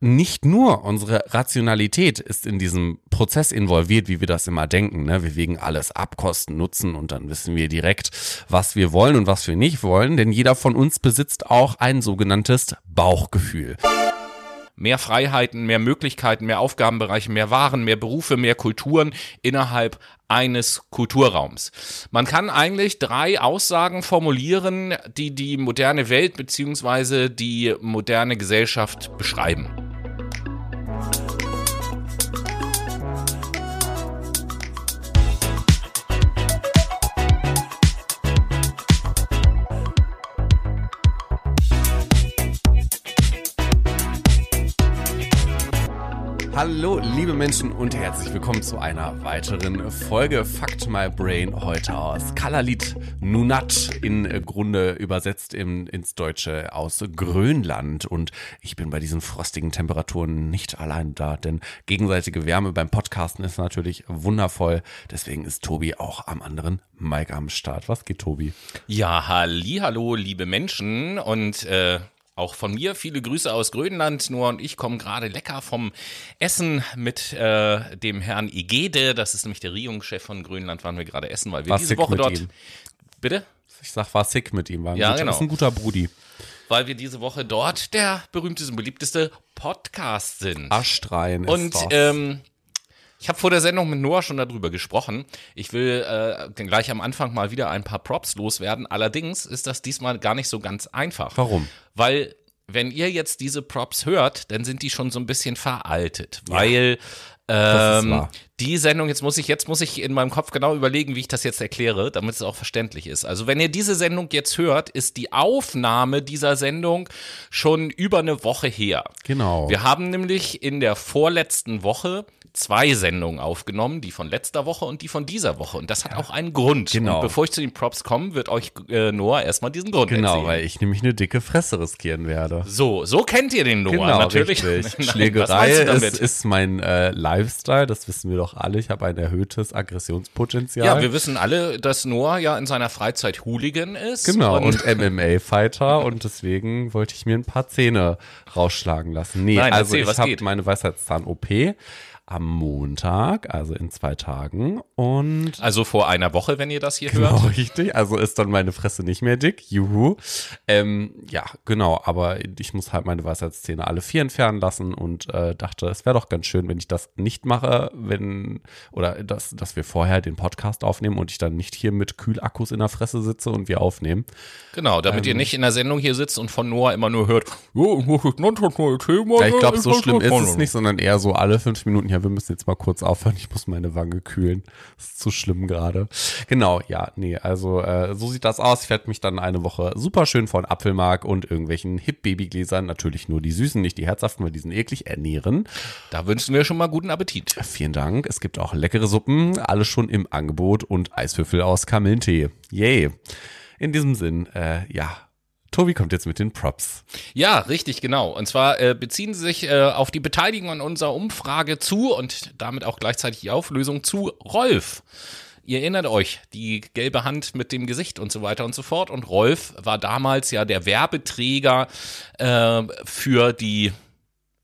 nicht nur unsere Rationalität ist in diesem Prozess involviert, wie wir das immer denken. Ne? Wir wägen alles ab, Kosten, Nutzen und dann wissen wir direkt, was wir wollen und was wir nicht wollen. Denn jeder von uns besitzt auch ein sogenanntes Bauchgefühl mehr Freiheiten, mehr Möglichkeiten, mehr Aufgabenbereiche, mehr Waren, mehr Berufe, mehr Kulturen innerhalb eines Kulturraums. Man kann eigentlich drei Aussagen formulieren, die die moderne Welt beziehungsweise die moderne Gesellschaft beschreiben. Hallo, liebe Menschen und herzlich willkommen zu einer weiteren Folge Fact My Brain heute aus Kalalit Nunat in Grunde übersetzt in, ins Deutsche aus Grönland und ich bin bei diesen frostigen Temperaturen nicht allein da, denn gegenseitige Wärme beim Podcasten ist natürlich wundervoll. Deswegen ist Tobi auch am anderen Mike am Start. Was geht, Tobi? Ja, halli, hallo, liebe Menschen und äh, auch von mir viele Grüße aus Grönland. Nur und ich kommen gerade lecker vom Essen mit äh, dem Herrn Igede. Das ist nämlich der Regierungschef von Grönland, waren wir gerade essen, weil wir War diese Woche dort. ihm. Bitte? Ich sag, war sick mit ihm. War Ja, genau. ist ein guter Brudi. Weil wir diese Woche dort der berühmteste und beliebteste Podcast sind. Aschreien ist Und das. ähm, ich habe vor der Sendung mit Noah schon darüber gesprochen. Ich will äh, gleich am Anfang mal wieder ein paar Props loswerden. Allerdings ist das diesmal gar nicht so ganz einfach. Warum? Weil wenn ihr jetzt diese Props hört, dann sind die schon so ein bisschen veraltet, weil Das ist ähm, die Sendung, jetzt muss ich, jetzt muss ich in meinem Kopf genau überlegen, wie ich das jetzt erkläre, damit es auch verständlich ist. Also wenn ihr diese Sendung jetzt hört, ist die Aufnahme dieser Sendung schon über eine Woche her. Genau. Wir haben nämlich in der vorletzten Woche zwei Sendungen aufgenommen, die von letzter Woche und die von dieser Woche. Und das hat auch einen Grund. Genau. Und bevor ich zu den Props komme, wird euch äh, Noah erstmal diesen Grund Genau, erzählen. weil ich nämlich eine dicke Fresse riskieren werde. So, so kennt ihr den Noah Genau, natürlich. richtig. Schlägerei ist, ist mein äh, Lifestyle, das wissen wir doch alle. Ich habe ein erhöhtes Aggressionspotenzial. ja, wir wissen alle, dass Noah ja in seiner Freizeit Hooligan ist. Genau, Und, und, MMA-Fighter und deswegen wollte ich mir ein paar Zähne rausschlagen lassen. Nee, Nein, also erzähl, ich habe meine Weisheitszahn-OP am Montag, also in zwei Tagen und also vor einer Woche, wenn ihr das hier Genau, hört. richtig. Also ist dann meine Fresse nicht mehr dick. Juhu. Ähm, ja, genau. Aber ich muss halt meine Weisheitszähne alle vier entfernen lassen und äh, dachte, es wäre doch ganz schön, wenn ich das nicht mache, wenn, oder dass, dass wir vorher den Podcast aufnehmen und ich dann nicht hier mit Kühlakkus in der Fresse sitze und wir aufnehmen. Genau, damit ihr Ähm. nicht in der Sendung hier sitzt und von Noah immer nur hört, oh. Ja, ich glaube, so schlimm ist es nicht. sondern eher so alle fünf Minuten, ja, wir müssen jetzt mal kurz aufhören, ich muss meine Wange kühlen. Das ist zu schlimm gerade. Genau, ja, nee, also äh, so sieht das aus. Ich werde mich dann eine Woche super schön von Apfelmark und irgendwelchen Hip-Babygläsern, natürlich nur die süßen, nicht die herzhaften, weil die sind eklig, ernähren. Da wünschen wir schon mal guten Appetit. Vielen Dank. Es gibt auch leckere Suppen, alles schon im Angebot und Eiswürfel aus Kamillentee. Yay. In diesem Sinn, äh, ja, Tobi kommt jetzt mit den Props. Ja, richtig, genau. Und zwar äh, beziehen sie sich äh, auf die Beteiligung an unserer Umfrage zu und damit auch gleichzeitig die Auflösung zu Rolf. Ihr erinnert euch, die gelbe Hand mit dem Gesicht und so weiter und so fort. Und Rolf war damals ja der Werbeträger äh, für die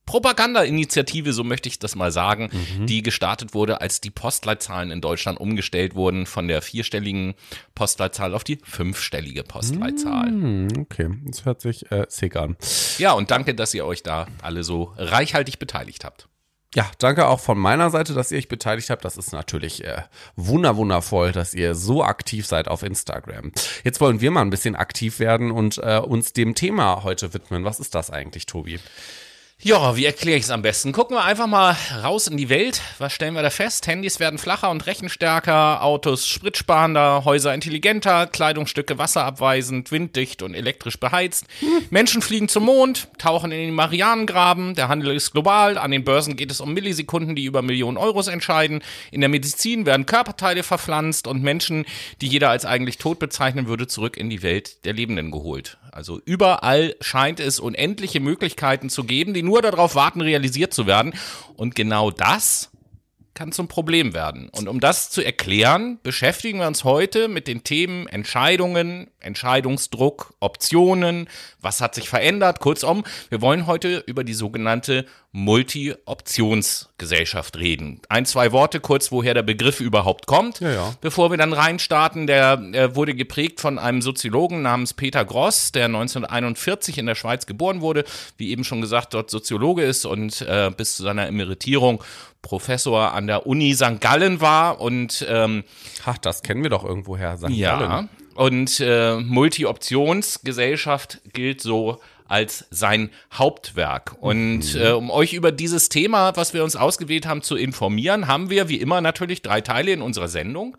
Propaganda-Initiative, so möchte ich das mal sagen, die gestartet wurde, als die Postleitzahlen in Deutschland umgestellt wurden von der vierstelligen Postleitzahl auf die fünfstellige Postleitzahl. Hm, okay, das hört sich äh, sick an. Ja, und danke, dass ihr euch da alle so reichhaltig beteiligt habt. Ja, danke auch von meiner Seite, dass ihr euch beteiligt habt. Das ist natürlich äh, wunder wundervoll, dass ihr so aktiv seid auf Instagram. Jetzt wollen wir mal ein bisschen aktiv werden und äh, uns dem Thema heute widmen. Was ist das eigentlich, Tobi? Ja, wie erkläre ich es am besten? Gucken wir einfach mal raus in die Welt. Was stellen wir da fest? Handys werden flacher und rechenstärker, Autos spritsparender, Häuser intelligenter, Kleidungsstücke wasserabweisend, winddicht und elektrisch beheizt. Menschen fliegen zum Mond, tauchen in den Marianengraben, der Handel ist global, an den Börsen geht es um Millisekunden, die über Millionen Euros entscheiden. In der Medizin werden Körperteile verpflanzt und Menschen, die jeder als eigentlich tot bezeichnen würde, zurück in die Welt der Lebenden geholt. Also überall scheint es unendliche Möglichkeiten zu geben, die nur darauf warten, realisiert zu werden. Und genau das kann zum Problem werden. Und um das zu erklären, beschäftigen wir uns heute mit den Themen Entscheidungen, Entscheidungsdruck, Optionen, was hat sich verändert. Kurzum, wir wollen heute über die sogenannte Multi-Optionsgesellschaft reden. Ein, zwei Worte kurz, woher der Begriff überhaupt kommt, Ja, ja. bevor wir dann reinstarten. Der äh, wurde geprägt von einem Soziologen namens Peter Gross, der 1941 in der Schweiz geboren wurde, wie eben schon gesagt, dort Soziologe ist und äh, bis zu seiner Emeritierung Professor an der Uni St. Gallen war und ähm, Ach, das kennen wir doch irgendwoher. St. ja, Gallen. und äh, Multi-Optionsgesellschaft gilt so als sein Hauptwerk. Und äh, um euch über dieses Thema, was wir uns ausgewählt haben, zu informieren, haben wir wie immer natürlich drei Teile in unserer Sendung.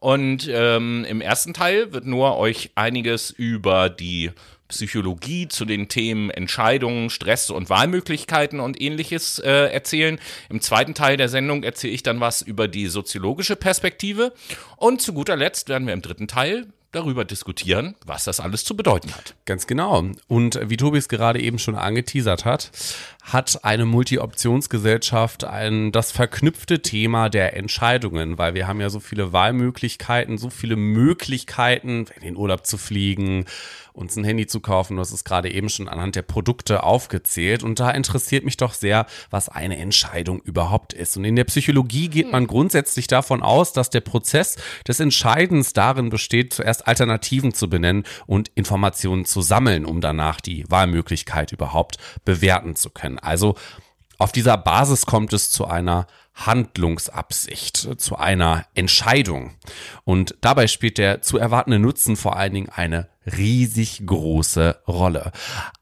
Und ähm, im ersten Teil wird nur euch einiges über die Psychologie zu den Themen Entscheidungen, Stress und Wahlmöglichkeiten und ähnliches äh, erzählen. Im zweiten Teil der Sendung erzähle ich dann was über die soziologische Perspektive. Und zu guter Letzt werden wir im dritten Teil darüber diskutieren, was das alles zu bedeuten hat. Ganz genau. Und wie Tobi es gerade eben schon angeteasert hat, hat eine Multi-Optionsgesellschaft ein, das verknüpfte Thema der Entscheidungen, weil wir haben ja so viele Wahlmöglichkeiten, so viele Möglichkeiten, in den Urlaub zu fliegen, uns ein Handy zu kaufen. Du hast es gerade eben schon anhand der Produkte aufgezählt. Und da interessiert mich doch sehr, was eine Entscheidung überhaupt ist. Und in der Psychologie geht man grundsätzlich davon aus, dass der Prozess des Entscheidens darin besteht, zuerst Alternativen zu benennen und Informationen zu sammeln, um danach die Wahlmöglichkeit überhaupt bewerten zu können. Also auf dieser Basis kommt es zu einer Handlungsabsicht, zu einer Entscheidung. Und dabei spielt der zu erwartende Nutzen vor allen Dingen eine riesig große Rolle.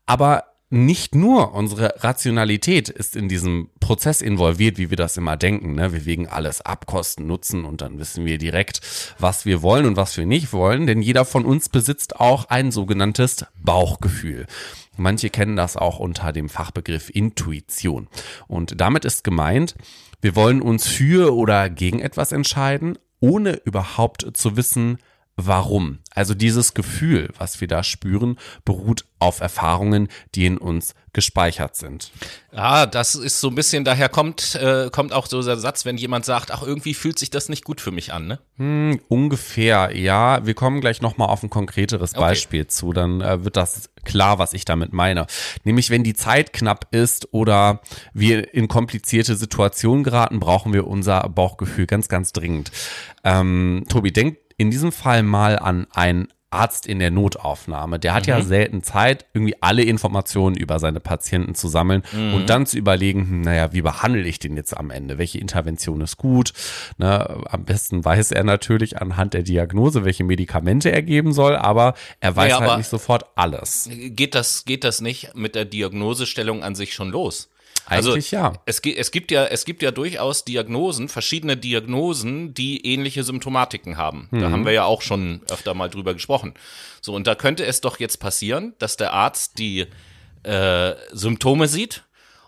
Aber nicht nur unsere Rationalität ist in diesem Prozess involviert, wie wir das immer denken. Ne? Wir wägen alles ab, Kosten, Nutzen und dann wissen wir direkt, was wir wollen und was wir nicht wollen. Denn jeder von uns besitzt auch ein sogenanntes Bauchgefühl. Manche kennen das auch unter dem Fachbegriff Intuition. Und damit ist gemeint, wir wollen uns für oder gegen etwas entscheiden, ohne überhaupt zu wissen, warum. Also dieses Gefühl, was wir da spüren, beruht auf Erfahrungen, die in uns gespeichert sind. Ja, das ist so ein bisschen, daher kommt, äh, kommt auch so der Satz, wenn jemand sagt, ach, irgendwie fühlt sich das nicht gut für mich an, ne? Hm, ungefähr, ja. Wir kommen gleich nochmal auf ein konkreteres Okay. Beispiel zu, dann äh, wird das klar, was ich damit meine. Nämlich, wenn die Zeit knapp ist oder wir in komplizierte Situationen geraten, brauchen wir unser Bauchgefühl ganz, ganz dringend. Ähm, Tobi, denk in diesem Fall mal an einen Arzt in der Notaufnahme. Der hat ja selten Zeit, irgendwie alle Informationen über seine Patienten zu sammeln und dann zu überlegen, hm, naja, wie behandle ich den jetzt am Ende? Welche Intervention ist gut? Ne, am besten weiß er natürlich anhand der Diagnose, welche Medikamente er geben soll, aber er weiß Ja, halt nicht sofort alles. Geht das, geht das nicht mit der Diagnosestellung an sich schon los? Eigentlich ja. Es, es, gibt ja. Es gibt ja durchaus Diagnosen, verschiedene Diagnosen, die ähnliche Symptomatiken haben. Mhm. Da haben wir ja auch schon öfter mal drüber gesprochen. So, und da könnte es doch jetzt passieren, dass der Arzt die äh, Symptome sieht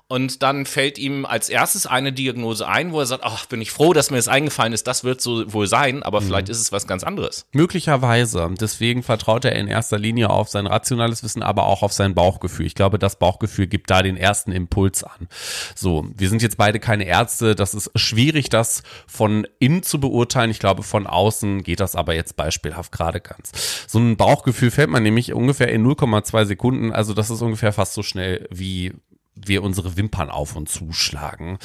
und dann fällt ihm als erstes eine Diagnose ein, wo er sagt, ach, bin ich froh, dass mir das eingefallen ist, das wird so wohl sein, aber Mhm. vielleicht ist es was ganz anderes. Möglicherweise. Deswegen vertraut er in erster Linie auf sein rationales Wissen, aber auch auf sein Bauchgefühl. Ich glaube, das Bauchgefühl gibt da den ersten Impuls an. So, wir sind jetzt beide keine Ärzte. Das ist schwierig, das von innen zu beurteilen. Ich glaube, von außen geht das aber jetzt beispielhaft gerade ganz. So ein Bauchgefühl fällt man nämlich ungefähr in 0,2 Sekunden. Also das ist ungefähr fast so schnell wie wir unsere Wimpern auf und zuschlagen.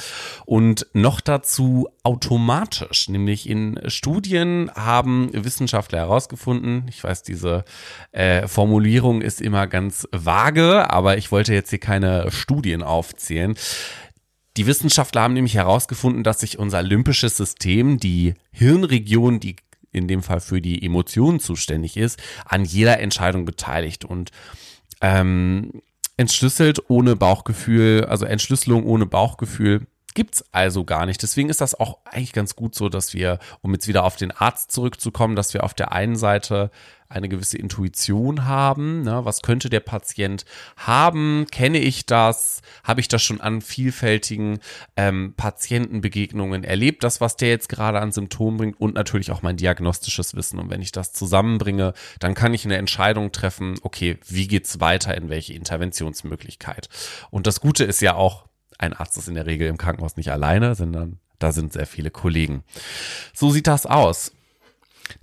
Und noch dazu automatisch, nämlich in Studien haben Wissenschaftler herausgefunden, ich weiß, diese äh, Formulierung ist immer ganz vage, aber ich wollte jetzt hier keine Studien aufzählen. Die Wissenschaftler haben nämlich herausgefunden, dass sich unser limbisches System, die Hirnregion, die in dem Fall für die Emotionen zuständig ist, an jeder Entscheidung beteiligt. Und ähm, entschlüsselt ohne Bauchgefühl, also Entschlüsselung ohne Bauchgefühl gibt's also gar nicht. Deswegen ist das auch eigentlich ganz gut so, dass wir, um jetzt wieder auf den Arzt zurückzukommen, dass wir auf der einen Seite eine gewisse Intuition haben. Ne? Was könnte der Patient haben? Kenne ich das? Habe ich das schon an vielfältigen ähm, Patientenbegegnungen erlebt? Das, was der jetzt gerade an Symptomen bringt und natürlich auch mein diagnostisches Wissen. Und wenn ich das zusammenbringe, dann kann ich eine Entscheidung treffen, okay, wie geht's weiter, in welche Interventionsmöglichkeit? Und das Gute ist ja auch, ein Arzt ist in der Regel im Krankenhaus nicht alleine, sondern da sind sehr viele Kollegen. So sieht das aus.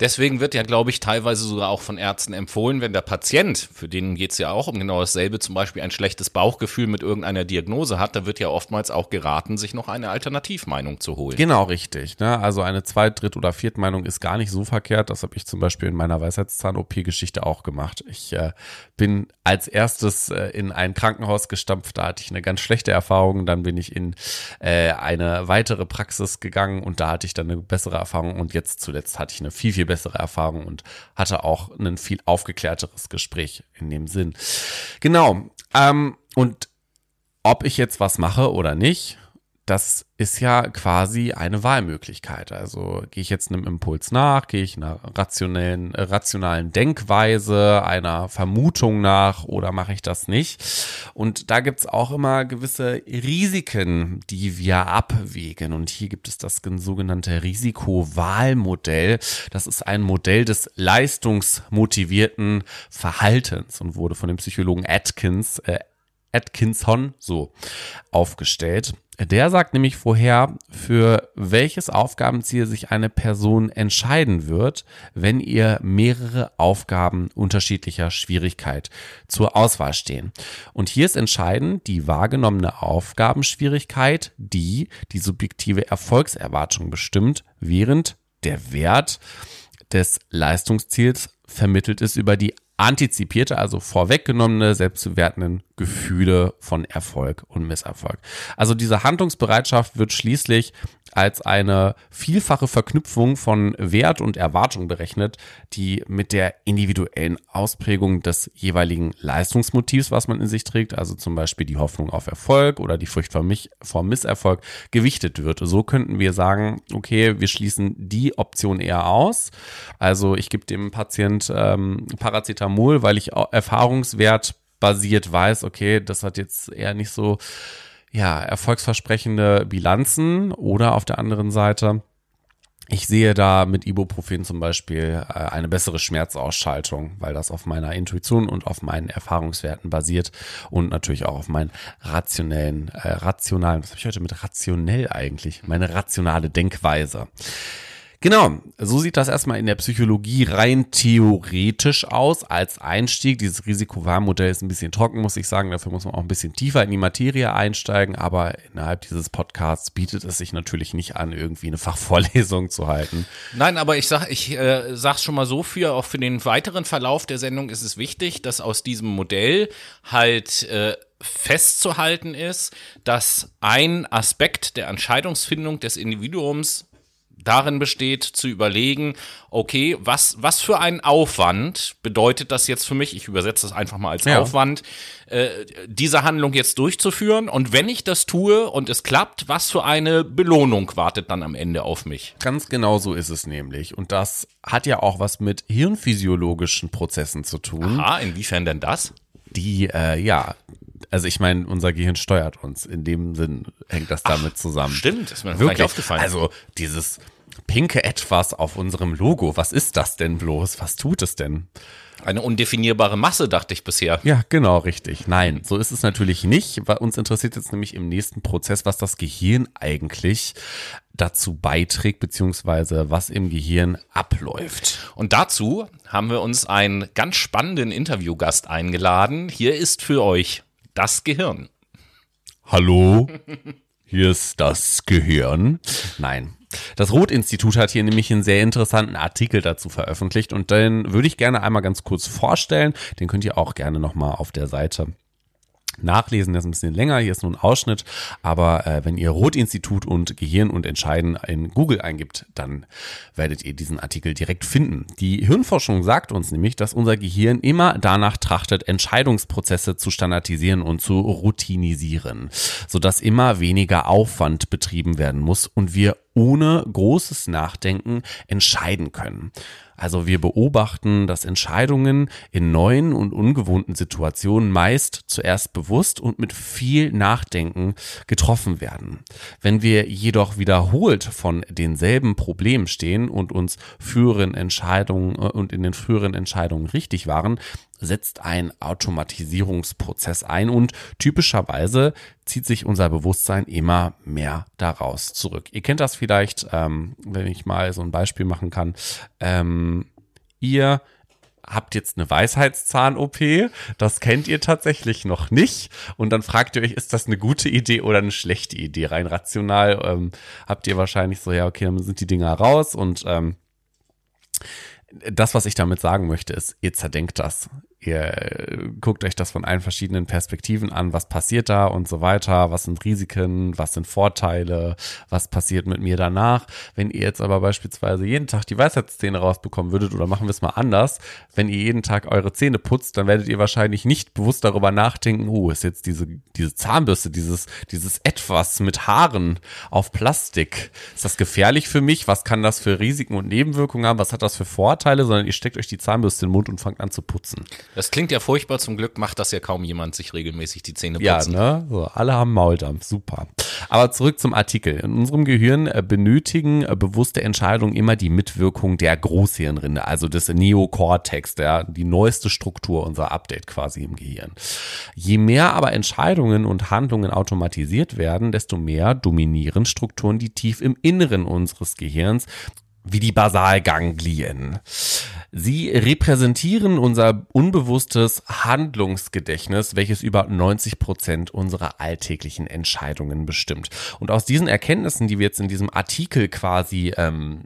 Deswegen wird ja, glaube ich, teilweise sogar auch von Ärzten empfohlen, wenn der Patient, für den geht es ja auch um genau dasselbe, zum Beispiel ein schlechtes Bauchgefühl mit irgendeiner Diagnose hat, da wird ja oftmals auch geraten, sich noch eine Alternativmeinung zu holen. Genau, richtig. Ne? Also eine Zweit-, Dritt- oder Viertmeinung ist gar nicht so verkehrt. Das habe ich zum Beispiel in meiner Weisheitszahn-OP-Geschichte auch gemacht. Ich äh, bin als erstes äh, in ein Krankenhaus gestampft, da hatte ich eine ganz schlechte Erfahrung. Dann bin ich in äh, eine weitere Praxis gegangen und da hatte ich dann eine bessere Erfahrung und jetzt zuletzt hatte ich eine viel, viel bessere Erfahrung und hatte auch ein viel aufgeklärteres Gespräch in dem Sinn. Genau. Ähm, und ob ich jetzt was mache oder nicht, das ist ja quasi eine Wahlmöglichkeit. Also gehe ich jetzt einem Impuls nach, gehe ich einer rationellen, äh, rationalen Denkweise, einer Vermutung nach oder mache ich das nicht? Und da gibt's auch immer gewisse Risiken, die wir abwägen. Und hier gibt es das sogenannte Risikowahlmodell. Das ist ein Modell des leistungsmotivierten Verhaltens und wurde von dem Psychologen Atkins äh, Atkinson so aufgestellt. Der sagt nämlich vorher, für welches Aufgabenziel sich eine Person entscheiden wird, wenn ihr mehrere Aufgaben unterschiedlicher Schwierigkeit zur Auswahl stehen. Und hier ist entscheidend die wahrgenommene Aufgabenschwierigkeit, die die subjektive Erfolgserwartung bestimmt, während der Wert des Leistungsziels vermittelt ist über die antizipierte, also vorweggenommene, selbstbewertenden Gefühle von Erfolg und Misserfolg. Also diese Handlungsbereitschaft wird schließlich als eine vielfache Verknüpfung von Wert und Erwartung berechnet, die mit der individuellen Ausprägung des jeweiligen Leistungsmotivs, was man in sich trägt, also zum Beispiel die Hoffnung auf Erfolg oder die Furcht vor, mich, vor Misserfolg, gewichtet wird. So könnten wir sagen, okay, wir schließen die Option eher aus. Also ich gebe dem Patient ähm, Paracetamol, weil ich erfahrungswert basiert weiß, okay, das hat jetzt eher nicht so ja, erfolgsversprechende Bilanzen oder auf der anderen Seite, ich sehe da mit Ibuprofen zum Beispiel äh, eine bessere Schmerzausschaltung, weil das auf meiner Intuition und auf meinen Erfahrungswerten basiert und natürlich auch auf meinen rationellen, äh, rationalen, was habe ich heute mit rationell eigentlich? Meine rationale Denkweise. Genau, so sieht das erstmal in der Psychologie rein theoretisch aus als Einstieg. Dieses Risikowarnmodell ist ein bisschen trocken, muss ich sagen. Dafür muss man auch ein bisschen tiefer in die Materie einsteigen. Aber innerhalb dieses Podcasts bietet es sich natürlich nicht an, irgendwie eine Fachvorlesung zu halten. Nein, aber ich sag, ich äh, sag's schon mal so für, auch für den weiteren Verlauf der Sendung ist es wichtig, dass aus diesem Modell halt äh, festzuhalten ist, dass ein Aspekt der Entscheidungsfindung des Individuums darin besteht, zu überlegen, okay, was, was für ein Aufwand bedeutet das jetzt für mich? Ich übersetze das einfach mal als ja. Aufwand, äh, diese Handlung jetzt durchzuführen. Und wenn ich das tue und es klappt, was für eine Belohnung wartet dann am Ende auf mich? Ganz genau so ist es nämlich. Und das hat ja auch was mit hirnphysiologischen Prozessen zu tun. Aha, inwiefern denn das? Die, äh, ja, also ich meine, unser Gehirn steuert uns. In dem Sinn hängt das damit Ach, zusammen. Stimmt, ist mir wirklich aufgefallen. Also dieses pinke Etwas auf unserem Logo, was ist das denn bloß? Was tut es denn? Eine undefinierbare Masse, dachte ich bisher. Ja, genau, richtig. Nein, so ist es natürlich nicht. Uns interessiert jetzt nämlich im nächsten Prozess, was das Gehirn eigentlich dazu beiträgt, beziehungsweise was im Gehirn abläuft. Und dazu haben wir uns einen ganz spannenden Interviewgast eingeladen. Hier ist für euch das Gehirn. Hallo, hier ist das Gehirn. Nein. Das Roth-Institut hat hier nämlich einen sehr interessanten Artikel dazu veröffentlicht und den würde ich gerne einmal ganz kurz vorstellen. Den könnt ihr auch gerne nochmal auf der Seite nachlesen. Das ist ein bisschen länger. Hier ist nur ein Ausschnitt. Aber äh, wenn ihr Roth-Institut und Gehirn und Entscheiden in Google eingibt, dann werdet ihr diesen Artikel direkt finden. Die Hirnforschung sagt uns nämlich, dass unser Gehirn immer danach trachtet, Entscheidungsprozesse zu standardisieren und zu routinisieren, sodass immer weniger Aufwand betrieben werden muss und wir ohne großes Nachdenken entscheiden können. Also wir beobachten, dass Entscheidungen in neuen und ungewohnten Situationen meist zuerst bewusst und mit viel Nachdenken getroffen werden. Wenn wir jedoch wiederholt von denselben Problemen stehen und uns früheren Entscheidungen äh, und in den früheren Entscheidungen richtig waren, setzt ein Automatisierungsprozess ein und typischerweise zieht sich unser Bewusstsein immer mehr daraus zurück. Ihr kennt das vielleicht, ähm, wenn ich mal so ein Beispiel machen kann. Ähm, ihr habt jetzt eine Weisheitszahn-OP, das kennt ihr tatsächlich noch nicht. Und dann fragt ihr euch, ist das eine gute Idee oder eine schlechte Idee? Rein rational ähm, habt ihr wahrscheinlich so, ja, okay, dann sind die Dinger raus und ähm, das, was ich damit sagen möchte, ist, ihr zerdenkt das. Ihr guckt euch das von allen verschiedenen Perspektiven an, was passiert da und so weiter, was sind Risiken, was sind Vorteile, was passiert mit mir danach. Wenn ihr jetzt aber beispielsweise jeden Tag die Weisheitszähne rausbekommen würdet, oder machen wir es mal anders, wenn ihr jeden Tag eure Zähne putzt, dann werdet ihr wahrscheinlich nicht bewusst darüber nachdenken, oh, ist jetzt diese, diese Zahnbürste, dieses, dieses Etwas mit Haaren auf Plastik, ist das gefährlich für mich? Was kann das für Risiken und Nebenwirkungen haben? Was hat das für Vorteile? Sondern ihr steckt euch die Zahnbürste in den Mund und fangt an zu putzen. Das klingt ja furchtbar, zum Glück macht das ja kaum jemand sich regelmäßig die Zähne putzen. Ja, ne? So, alle haben Mauldampf, super. Aber zurück zum Artikel. In unserem Gehirn äh, benötigen äh, bewusste Entscheidungen immer die Mitwirkung der Großhirnrinde, also des Neokortex, der die neueste Struktur unser Update quasi im Gehirn. Je mehr aber Entscheidungen und Handlungen automatisiert werden, desto mehr dominieren Strukturen, die tief im Inneren unseres Gehirns wie die Basalganglien. Sie repräsentieren unser unbewusstes Handlungsgedächtnis, welches über 90 Prozent unserer alltäglichen Entscheidungen bestimmt. Und aus diesen Erkenntnissen, die wir jetzt in diesem Artikel quasi ähm,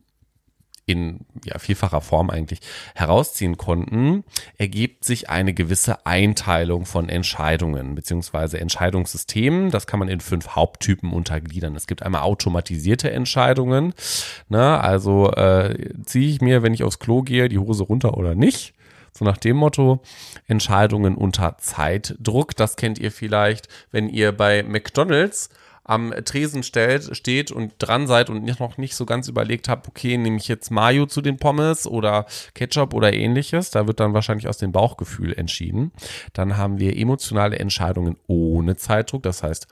in ja, vielfacher Form eigentlich herausziehen konnten, ergibt sich eine gewisse Einteilung von Entscheidungen beziehungsweise Entscheidungssystemen. Das kann man in fünf Haupttypen untergliedern. Es gibt einmal automatisierte Entscheidungen. Ne? Also äh, ziehe ich mir, wenn ich aufs Klo gehe, die Hose runter oder nicht. So nach dem Motto, Entscheidungen unter Zeitdruck. Das kennt ihr vielleicht, wenn ihr bei McDonald's am Tresen stellt, steht und dran seid und noch nicht so ganz überlegt habt, okay, nehme ich jetzt Mayo zu den Pommes oder Ketchup oder ähnliches, da wird dann wahrscheinlich aus dem Bauchgefühl entschieden. Dann haben wir emotionale Entscheidungen ohne Zeitdruck, das heißt,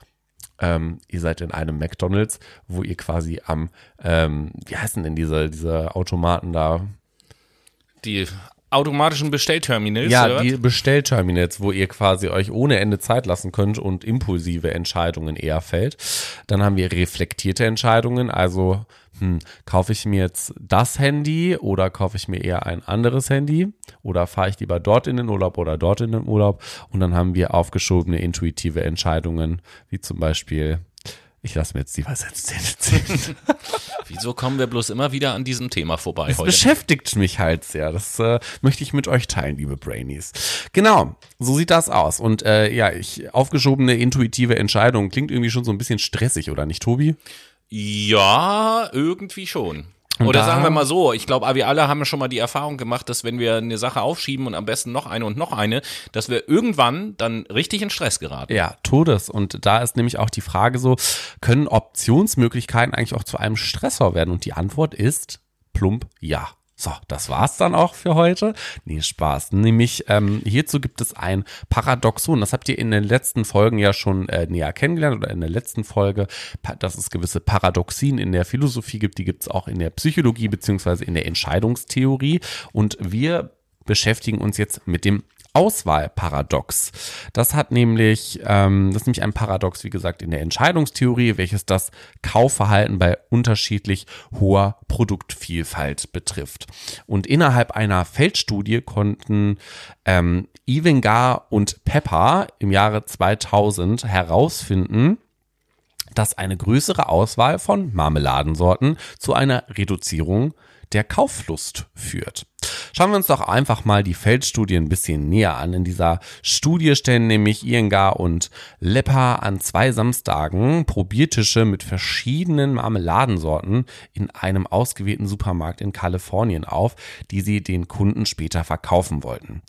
ähm, ihr seid in einem McDonalds, wo ihr quasi am, ähm, wie heißen denn diese, diese Automaten da? Die automatischen Bestellterminals. Ja, die Bestellterminals, wo ihr quasi euch ohne Ende Zeit lassen könnt und impulsive Entscheidungen eher fällt. Dann haben wir reflektierte Entscheidungen, also hm, kaufe ich mir jetzt das Handy oder kaufe ich mir eher ein anderes Handy oder fahre ich lieber dort in den Urlaub oder dort in den Urlaub und dann haben wir aufgeschobene intuitive Entscheidungen, wie zum Beispiel ich lasse mir jetzt die Weisheitszähne ziehen. Wieso kommen wir bloß immer wieder an diesem Thema vorbei das heute? beschäftigt mich halt sehr. Das äh, möchte ich mit euch teilen, liebe Brainies. Genau, so sieht das aus. Und äh, ja, ich, aufgeschobene intuitive Entscheidung klingt irgendwie schon so ein bisschen stressig, oder nicht, Tobi? Ja, irgendwie schon. Und Oder sagen wir mal so, ich glaube, wir alle haben schon mal die Erfahrung gemacht, dass wenn wir eine Sache aufschieben und am besten noch eine und noch eine, dass wir irgendwann dann richtig in Stress geraten. Ja, Todes. Und da ist nämlich auch die Frage so, können Optionsmöglichkeiten eigentlich auch zu einem Stressor werden? Und die Antwort ist plump ja. So, das war's dann auch für heute. Nee, Spaß. Nämlich ähm, hierzu gibt es ein Paradoxon. Das habt ihr in den letzten Folgen ja schon äh, näher kennengelernt oder in der letzten Folge, dass es gewisse Paradoxien in der Philosophie gibt. Die gibt's auch in der Psychologie beziehungsweise in der Entscheidungstheorie. Und wir beschäftigen uns jetzt mit dem Auswahlparadox. Das hat nämlich, ähm, das ist nämlich ein Paradox, wie gesagt, in der Entscheidungstheorie, welches das Kaufverhalten bei unterschiedlich hoher Produktvielfalt betrifft. Und innerhalb einer Feldstudie konnten ähm, Ivengar und Pepper im Jahre 2000 herausfinden, dass eine größere Auswahl von Marmeladensorten zu einer Reduzierung der Kauflust führt. Schauen wir uns doch einfach mal die Feldstudie ein bisschen näher an. In dieser Studie stellen nämlich Iyengar und Lepper an zwei Samstagen Probiertische mit verschiedenen Marmeladensorten in einem ausgewählten Supermarkt in Kalifornien auf, die sie den Kunden später verkaufen wollten.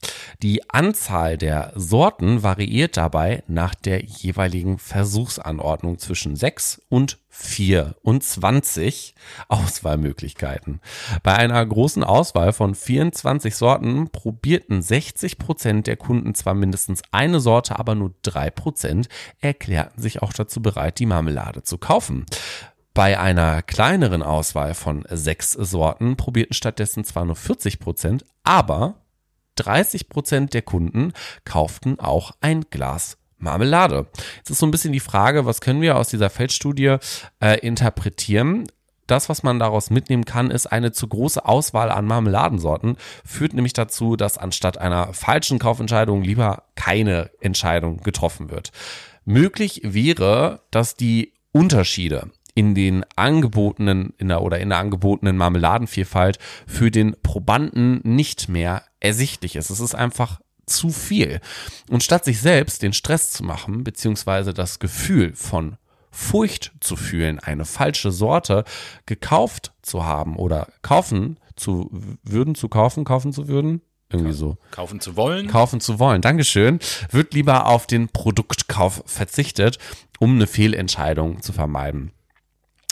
Die Anzahl der Sorten variiert dabei nach der jeweiligen Versuchsanordnung zwischen 6 und 24 Auswahlmöglichkeiten. Bei einer großen Auswahl von 24 Sorten probierten 60 Prozent der Kunden zwar mindestens eine Sorte, aber nur drei Prozent erklärten sich auch dazu bereit, die Marmelade zu kaufen. Bei einer kleineren Auswahl von sechs Sorten probierten stattdessen zwar nur 40 Prozent, aber 30 Prozent der Kunden kauften auch ein Glas Marmelade. Jetzt ist so ein bisschen die Frage, was können wir aus dieser Feldstudie äh, interpretieren? Das, was man daraus mitnehmen kann, ist eine zu große Auswahl an Marmeladensorten, führt nämlich dazu, dass anstatt einer falschen Kaufentscheidung lieber keine Entscheidung getroffen wird. Möglich wäre, dass die Unterschiede in den angebotenen in der, oder in der angebotenen Marmeladenvielfalt für den Probanden nicht mehr ersichtlich ist. Es ist einfach zu viel. Und statt sich selbst den Stress zu machen, beziehungsweise das Gefühl von Furcht zu fühlen, eine falsche Sorte gekauft zu haben oder kaufen zu würden, zu kaufen, kaufen zu würden, irgendwie so. Kaufen zu wollen. Kaufen zu wollen. Dankeschön. Wird lieber auf den Produktkauf verzichtet, um eine Fehlentscheidung zu vermeiden.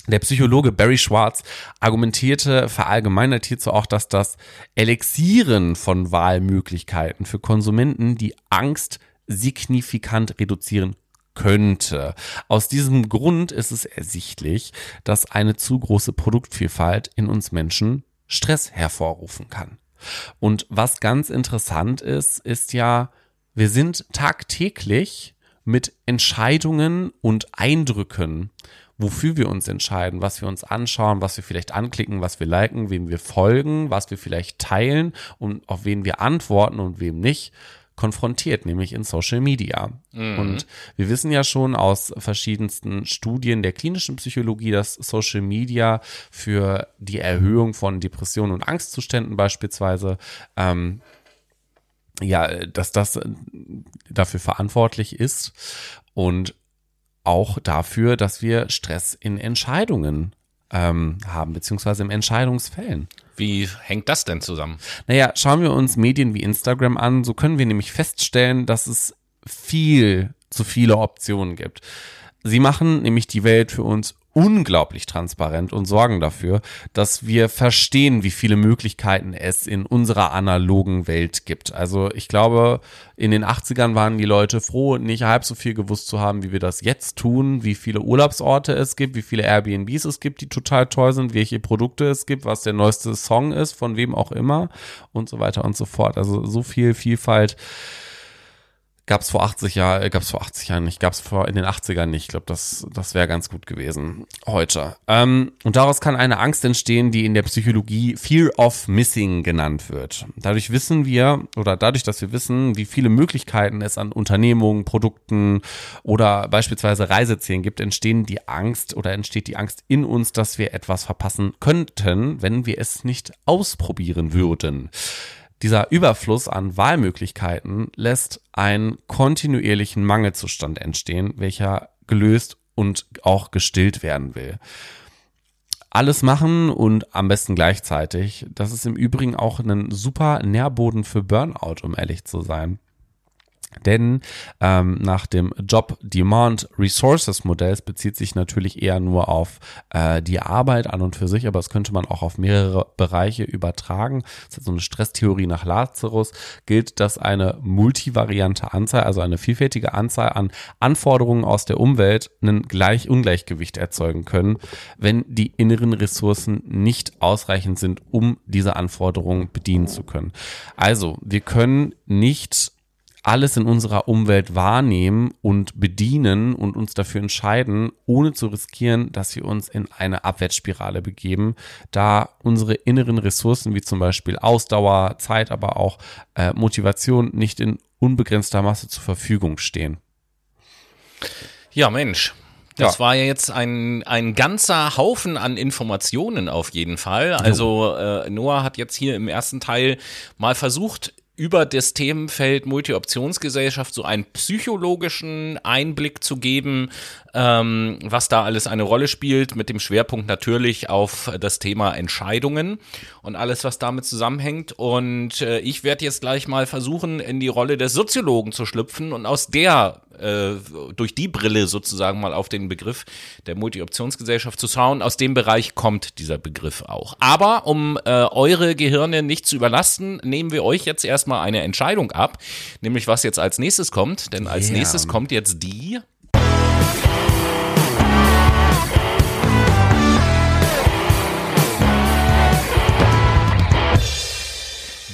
Der Psychologe Barry Schwartz argumentierte verallgemeinert hierzu auch, dass das Elixieren von Wahlmöglichkeiten für Konsumenten die Angst signifikant reduzieren könnte. Aus diesem Grund ist es ersichtlich, dass eine zu große Produktvielfalt in uns Menschen Stress hervorrufen kann. Und was ganz interessant ist, ist ja, wir sind tagtäglich mit Entscheidungen und Eindrücken, wofür wir uns entscheiden, was wir uns anschauen, was wir vielleicht anklicken, was wir liken, wem wir folgen, was wir vielleicht teilen und auf wen wir antworten und wem nicht, konfrontiert, nämlich in Social Media. Mhm. Und wir wissen ja schon aus verschiedensten Studien der klinischen Psychologie, dass Social Media für die Erhöhung von Depressionen und Angstzuständen beispielsweise ähm, ja, dass das dafür verantwortlich ist und auch dafür, dass wir Stress in Entscheidungen ähm, haben, beziehungsweise im Entscheidungsfällen. Wie hängt das denn zusammen? Naja, schauen wir uns Medien wie Instagram an, so können wir nämlich feststellen, dass es viel zu viele Optionen gibt. Sie machen nämlich die Welt für uns unglaublich transparent und sorgen dafür, dass wir verstehen, wie viele Möglichkeiten es in unserer analogen Welt gibt. Also ich glaube, in den 80ern waren die Leute froh, nicht halb so viel gewusst zu haben, wie wir das jetzt tun, wie viele Urlaubsorte es gibt, wie viele Airbnbs es gibt, die total toll sind, welche Produkte es gibt, was der neueste Song ist, von wem auch immer und so weiter und so fort. Also so viel Vielfalt gab es vor 80 Jahren, äh, gab es vor 80 Jahren nicht, gab es vor in den 80ern nicht. Ich glaube, das, das wäre ganz gut gewesen heute. Ähm, und daraus kann eine Angst entstehen, die in der Psychologie Fear of Missing genannt wird. Dadurch wissen wir, oder dadurch, dass wir wissen, wie viele Möglichkeiten es an Unternehmungen, Produkten oder beispielsweise Reisezielen gibt, entstehen die Angst oder entsteht die Angst in uns, dass wir etwas verpassen könnten, wenn wir es nicht ausprobieren würden. Dieser Überfluss an Wahlmöglichkeiten lässt einen kontinuierlichen Mangelzustand entstehen, welcher gelöst und auch gestillt werden will. Alles machen und am besten gleichzeitig, das ist im Übrigen auch ein super Nährboden für Burnout, um ehrlich zu sein. Denn ähm, nach dem Job Demand Resources Modells bezieht sich natürlich eher nur auf äh, die Arbeit an und für sich, aber das könnte man auch auf mehrere Bereiche übertragen. Das ist so eine Stresstheorie nach Lazarus, gilt, dass eine multivariante Anzahl, also eine vielfältige Anzahl an Anforderungen aus der Umwelt ein gleich Ungleichgewicht erzeugen können, wenn die inneren Ressourcen nicht ausreichend sind, um diese Anforderungen bedienen zu können. Also, wir können nicht alles in unserer Umwelt wahrnehmen und bedienen und uns dafür entscheiden, ohne zu riskieren, dass wir uns in eine Abwärtsspirale begeben, da unsere inneren Ressourcen wie zum Beispiel Ausdauer, Zeit, aber auch äh, Motivation nicht in unbegrenzter Masse zur Verfügung stehen. Ja, Mensch. Das ja. war ja jetzt ein, ein ganzer Haufen an Informationen auf jeden Fall. Also äh, Noah hat jetzt hier im ersten Teil mal versucht, über das Themenfeld Multi-Optionsgesellschaft so einen psychologischen Einblick zu geben, ähm, was da alles eine Rolle spielt, mit dem Schwerpunkt natürlich auf das Thema Entscheidungen und alles, was damit zusammenhängt. Und äh, ich werde jetzt gleich mal versuchen, in die Rolle des Soziologen zu schlüpfen und aus der äh, durch die Brille sozusagen mal auf den Begriff der Multi-Optionsgesellschaft zu schauen. Aus dem Bereich kommt dieser Begriff auch. Aber um äh, eure Gehirne nicht zu überlasten, nehmen wir euch jetzt erstmal eine Entscheidung ab, nämlich was jetzt als nächstes kommt. Denn als yeah. nächstes kommt jetzt die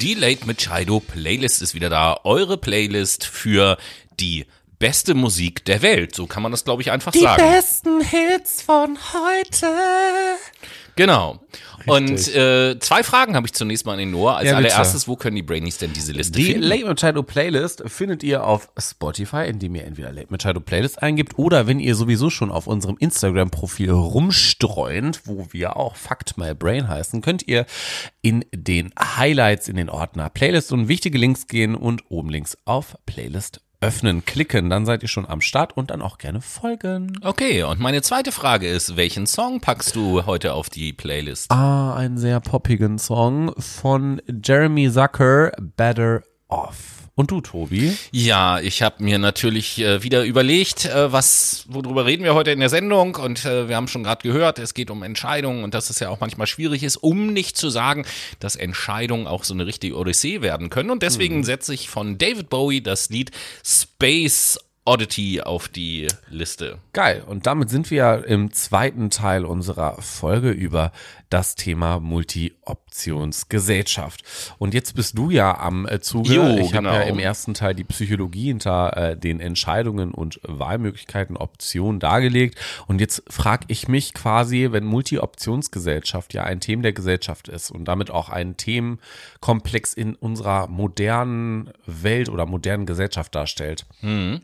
die Late Machado Playlist ist wieder da. Eure Playlist für die beste Musik der Welt. So kann man das, glaube ich, einfach Die sagen. besten Hits von heute. Genau. Und äh, zwei Fragen habe ich zunächst mal an den Noah. Als Ja, allererstes, wo können die Brainies denn diese Liste Die finden? Late Machado Playlist findet ihr auf Spotify, indem ihr entweder Late Machado Playlist eingibt oder wenn ihr sowieso schon auf unserem Instagram-Profil rumstreunt, wo wir auch Fact My Brain heißen, könnt ihr in den Highlights in den Ordner Playlist und wichtige Links gehen und oben links auf Playlist öffnen, klicken, dann seid ihr schon am Start und dann auch gerne folgen. Okay, und meine zweite Frage ist, welchen Song packst du heute auf die Playlist? Ah, einen sehr poppigen Song von Jeremy Zucker, Better Off. Und du, Tobi? Ja, ich habe mir natürlich äh, wieder überlegt, äh, was, worüber reden wir heute in der Sendung und äh, wir haben schon gerade gehört, es geht um Entscheidungen und dass es ja auch manchmal schwierig ist, um nicht zu sagen, dass Entscheidungen auch so eine richtige Odyssee werden können und deswegen setze ich von David Bowie das Lied Space Oddity auf die Liste. Geil. Und damit sind wir ja im zweiten Teil unserer Folge über das Thema Multi-Optionsgesellschaft. Und jetzt bist du ja am äh, Zuge. Jo, ich habe genau. ja im ersten Teil die Psychologie hinter äh, den Entscheidungen und Wahlmöglichkeiten, Optionen dargelegt. Und jetzt frage ich mich quasi, wenn Multi-Optionsgesellschaft ja ein Thema der Gesellschaft ist und damit auch ein Themenkomplex in unserer modernen Welt oder modernen Gesellschaft darstellt,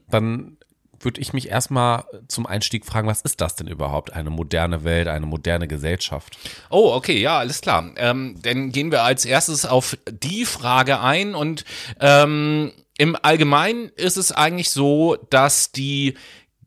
dann würde ich mich erstmal zum Einstieg fragen, was ist das denn überhaupt? Eine moderne Welt, eine moderne Gesellschaft? Oh, okay, ja, alles klar. Ähm, dann gehen wir als erstes auf die Frage ein und ähm, im Allgemeinen ist es eigentlich so, dass die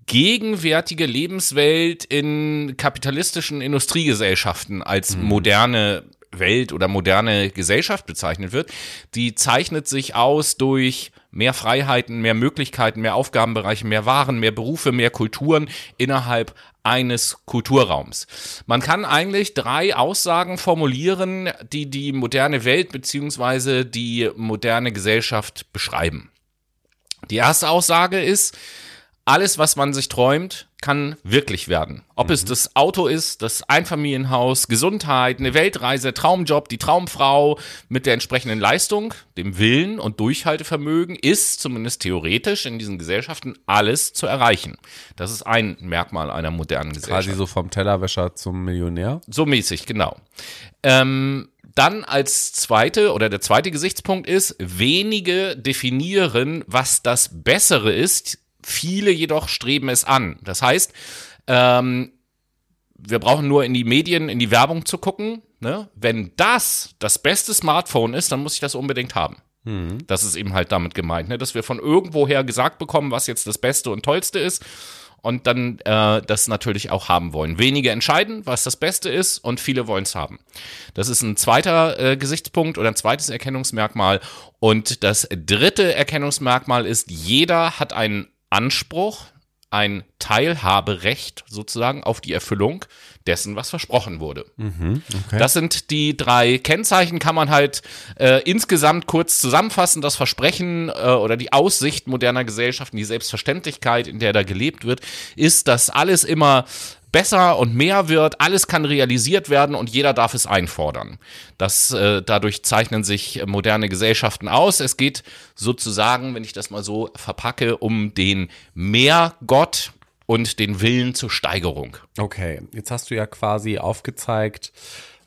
gegenwärtige Lebenswelt in kapitalistischen Industriegesellschaften als moderne Welt oder moderne Gesellschaft bezeichnet wird, die zeichnet sich aus durch mehr Freiheiten, mehr Möglichkeiten, mehr Aufgabenbereiche, mehr Waren, mehr Berufe, mehr Kulturen innerhalb eines Kulturraums. Man kann eigentlich drei Aussagen formulieren, die die moderne Welt beziehungsweise die moderne Gesellschaft beschreiben. Die erste Aussage ist, alles, was man sich träumt, kann wirklich werden. Ob es das Auto ist, das Einfamilienhaus, Gesundheit, eine Weltreise, Traumjob, die Traumfrau mit der entsprechenden Leistung, dem Willen und Durchhaltevermögen, ist zumindest theoretisch in diesen Gesellschaften alles zu erreichen. Das ist ein Merkmal einer modernen Gesellschaft. Quasi so vom Tellerwäscher zum Millionär? So mäßig, genau. Ähm, dann als zweite oder der zweite Gesichtspunkt ist, wenige definieren, was das Bessere ist, viele jedoch streben es an. Das heißt, ähm, wir brauchen nur in die Medien, in die Werbung zu gucken. Ne? Wenn das das beste Smartphone ist, dann muss ich das unbedingt haben. Das ist eben halt damit gemeint, ne? dass wir von irgendwoher gesagt bekommen, was jetzt das Beste und Tollste ist und dann äh, das natürlich auch haben wollen. Wenige entscheiden, was das Beste ist und viele wollen es haben. Das ist ein zweiter äh, Gesichtspunkt oder ein zweites Erkennungsmerkmal. Und das dritte Erkennungsmerkmal ist, jeder hat einen Anspruch, ein Teilhaberecht sozusagen auf die Erfüllung dessen, was versprochen wurde. Das sind die drei Kennzeichen, kann man halt äh, insgesamt kurz zusammenfassen. Das Versprechen äh, oder die Aussicht moderner Gesellschaften, die Selbstverständlichkeit, in der da gelebt wird, ist, dass alles immer besser und mehr wird, alles kann realisiert werden und jeder darf es einfordern. Das, äh, dadurch zeichnen sich moderne Gesellschaften aus. Es geht sozusagen, wenn ich das mal so verpacke, um den Mehrgott und den Willen zur Steigerung. Okay, jetzt hast du ja quasi aufgezeigt,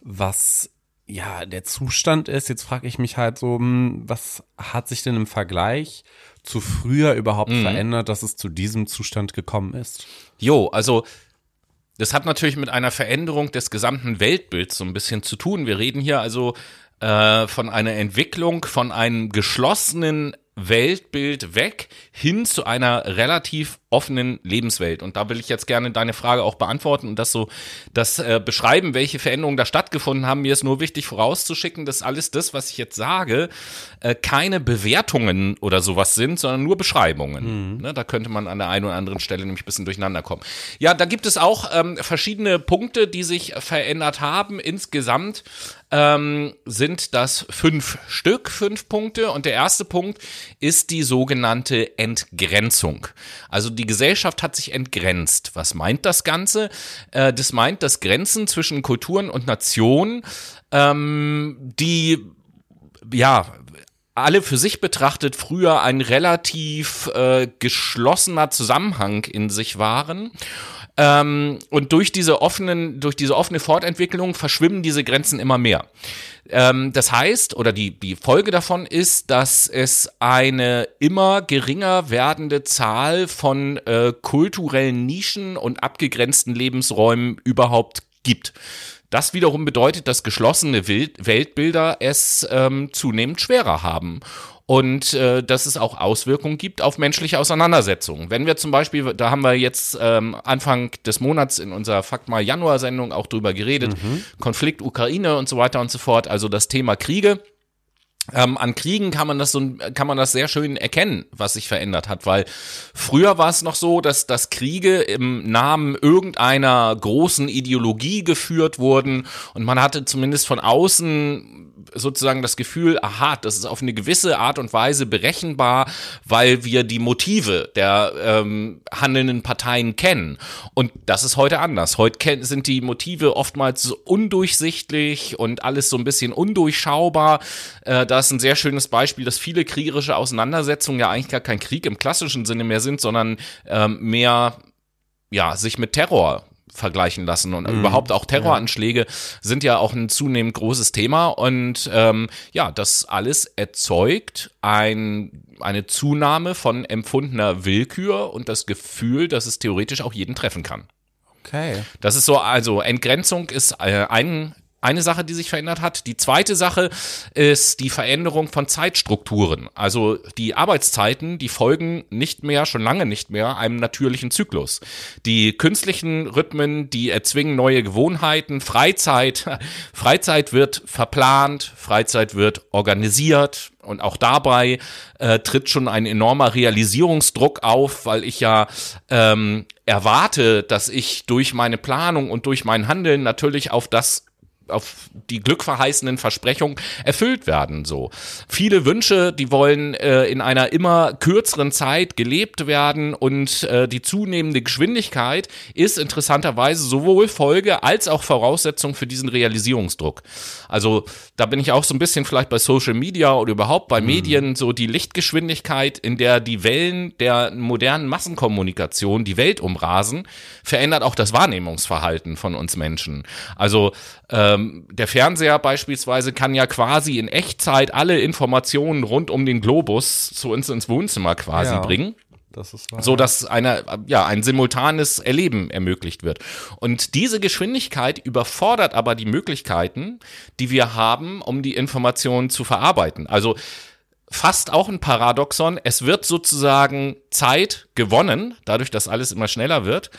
was ja der Zustand ist. Jetzt frage ich mich halt so, hm, was hat sich denn im Vergleich zu früher überhaupt verändert, dass es zu diesem Zustand gekommen ist? Jo, also das hat natürlich mit einer Veränderung des gesamten Weltbilds so ein bisschen zu tun. Wir reden hier also äh, von einer Entwicklung von einem geschlossenen Weltbild weg hin zu einer relativ offenen Lebenswelt. Und da will ich jetzt gerne deine Frage auch beantworten und das so, das äh, beschreiben, welche Veränderungen da stattgefunden haben. Mir ist nur wichtig vorauszuschicken, dass alles das, was ich jetzt sage, äh, keine Bewertungen oder sowas sind, sondern nur Beschreibungen. Ne, da könnte man an der einen oder anderen Stelle nämlich ein bisschen durcheinander kommen. Ja, da gibt es auch ähm, verschiedene Punkte, die sich verändert haben. Insgesamt ähm, sind das fünf Stück, fünf Punkte. Und der erste Punkt ist die sogenannte Entgrenzung. Also die Gesellschaft hat sich entgrenzt. Was meint das Ganze? Äh, das meint, dass Grenzen zwischen Kulturen und Nationen, ähm, die ja, alle für sich betrachtet früher ein relativ äh, geschlossener Zusammenhang in sich waren. Ähm, und durch diese offenen, durch diese offene Fortentwicklung verschwimmen diese Grenzen immer mehr. Ähm, das heißt, oder die, die Folge davon ist, dass es eine immer geringer werdende Zahl von äh, kulturellen Nischen und abgegrenzten Lebensräumen überhaupt gibt. Das wiederum bedeutet, dass geschlossene Weltbilder es ähm, zunehmend schwerer haben und äh, dass es auch Auswirkungen gibt auf menschliche Auseinandersetzungen. Wenn wir zum Beispiel, da haben wir jetzt ähm, Anfang des Monats in unserer Fakt mal Januar-Sendung auch drüber geredet, mhm. Konflikt Ukraine und so weiter und so fort, also das Thema Kriege. Ähm, an Kriegen kann man das so kann man das sehr schön erkennen, was sich verändert hat, weil früher war es noch so, dass dass Kriege im Namen irgendeiner großen Ideologie geführt wurden und man hatte zumindest von außen sozusagen das Gefühl, aha, das ist auf eine gewisse Art und Weise berechenbar, weil wir die Motive der ähm, handelnden Parteien kennen. Und das ist heute anders. Heute sind die Motive oftmals undurchsichtlich und alles so ein bisschen undurchschaubar. Äh, da ist ein sehr schönes Beispiel, dass viele kriegerische Auseinandersetzungen ja eigentlich gar kein Krieg im klassischen Sinne mehr sind, sondern ähm, mehr ja, sich mit Terror vergleichen lassen und mhm. überhaupt auch Terroranschläge ja. sind ja auch ein zunehmend großes Thema und ähm, ja, das alles erzeugt ein, eine Zunahme von empfundener Willkür und das Gefühl, dass es theoretisch auch jeden treffen kann. Okay. Das ist so, also Entgrenzung ist äh, ein eine Sache, die sich verändert hat. Die zweite Sache ist die Veränderung von Zeitstrukturen. Also die Arbeitszeiten, die folgen nicht mehr, schon lange nicht mehr, einem natürlichen Zyklus. Die künstlichen Rhythmen, die erzwingen neue Gewohnheiten. Freizeit, Freizeit wird verplant, Freizeit wird organisiert. Und auch dabei äh, tritt schon ein enormer Realisierungsdruck auf, weil ich ja ähm, erwarte, dass ich durch meine Planung und durch mein Handeln natürlich auf das auf die glückverheißenden Versprechungen erfüllt werden. So viele Wünsche, die wollen äh, in einer immer kürzeren Zeit gelebt werden und äh, die zunehmende Geschwindigkeit ist interessanterweise sowohl Folge als auch Voraussetzung für diesen Realisierungsdruck. Also da bin ich auch so ein bisschen vielleicht bei Social Media oder überhaupt bei mhm. Medien so die Lichtgeschwindigkeit, in der die Wellen der modernen Massenkommunikation die Welt umrasen, verändert auch das Wahrnehmungsverhalten von uns Menschen. Also ähm, der Fernseher beispielsweise kann ja quasi in Echtzeit alle Informationen rund um den Globus zu uns ins Wohnzimmer quasi ja. bringen. Das ist wahr. so dass eine, ja, ein simultanes Erleben ermöglicht wird. Und diese Geschwindigkeit überfordert aber die Möglichkeiten, die wir haben, um die Informationen zu verarbeiten. Also fast auch ein Paradoxon. Es wird sozusagen Zeit gewonnen, dadurch, dass alles immer schneller wird.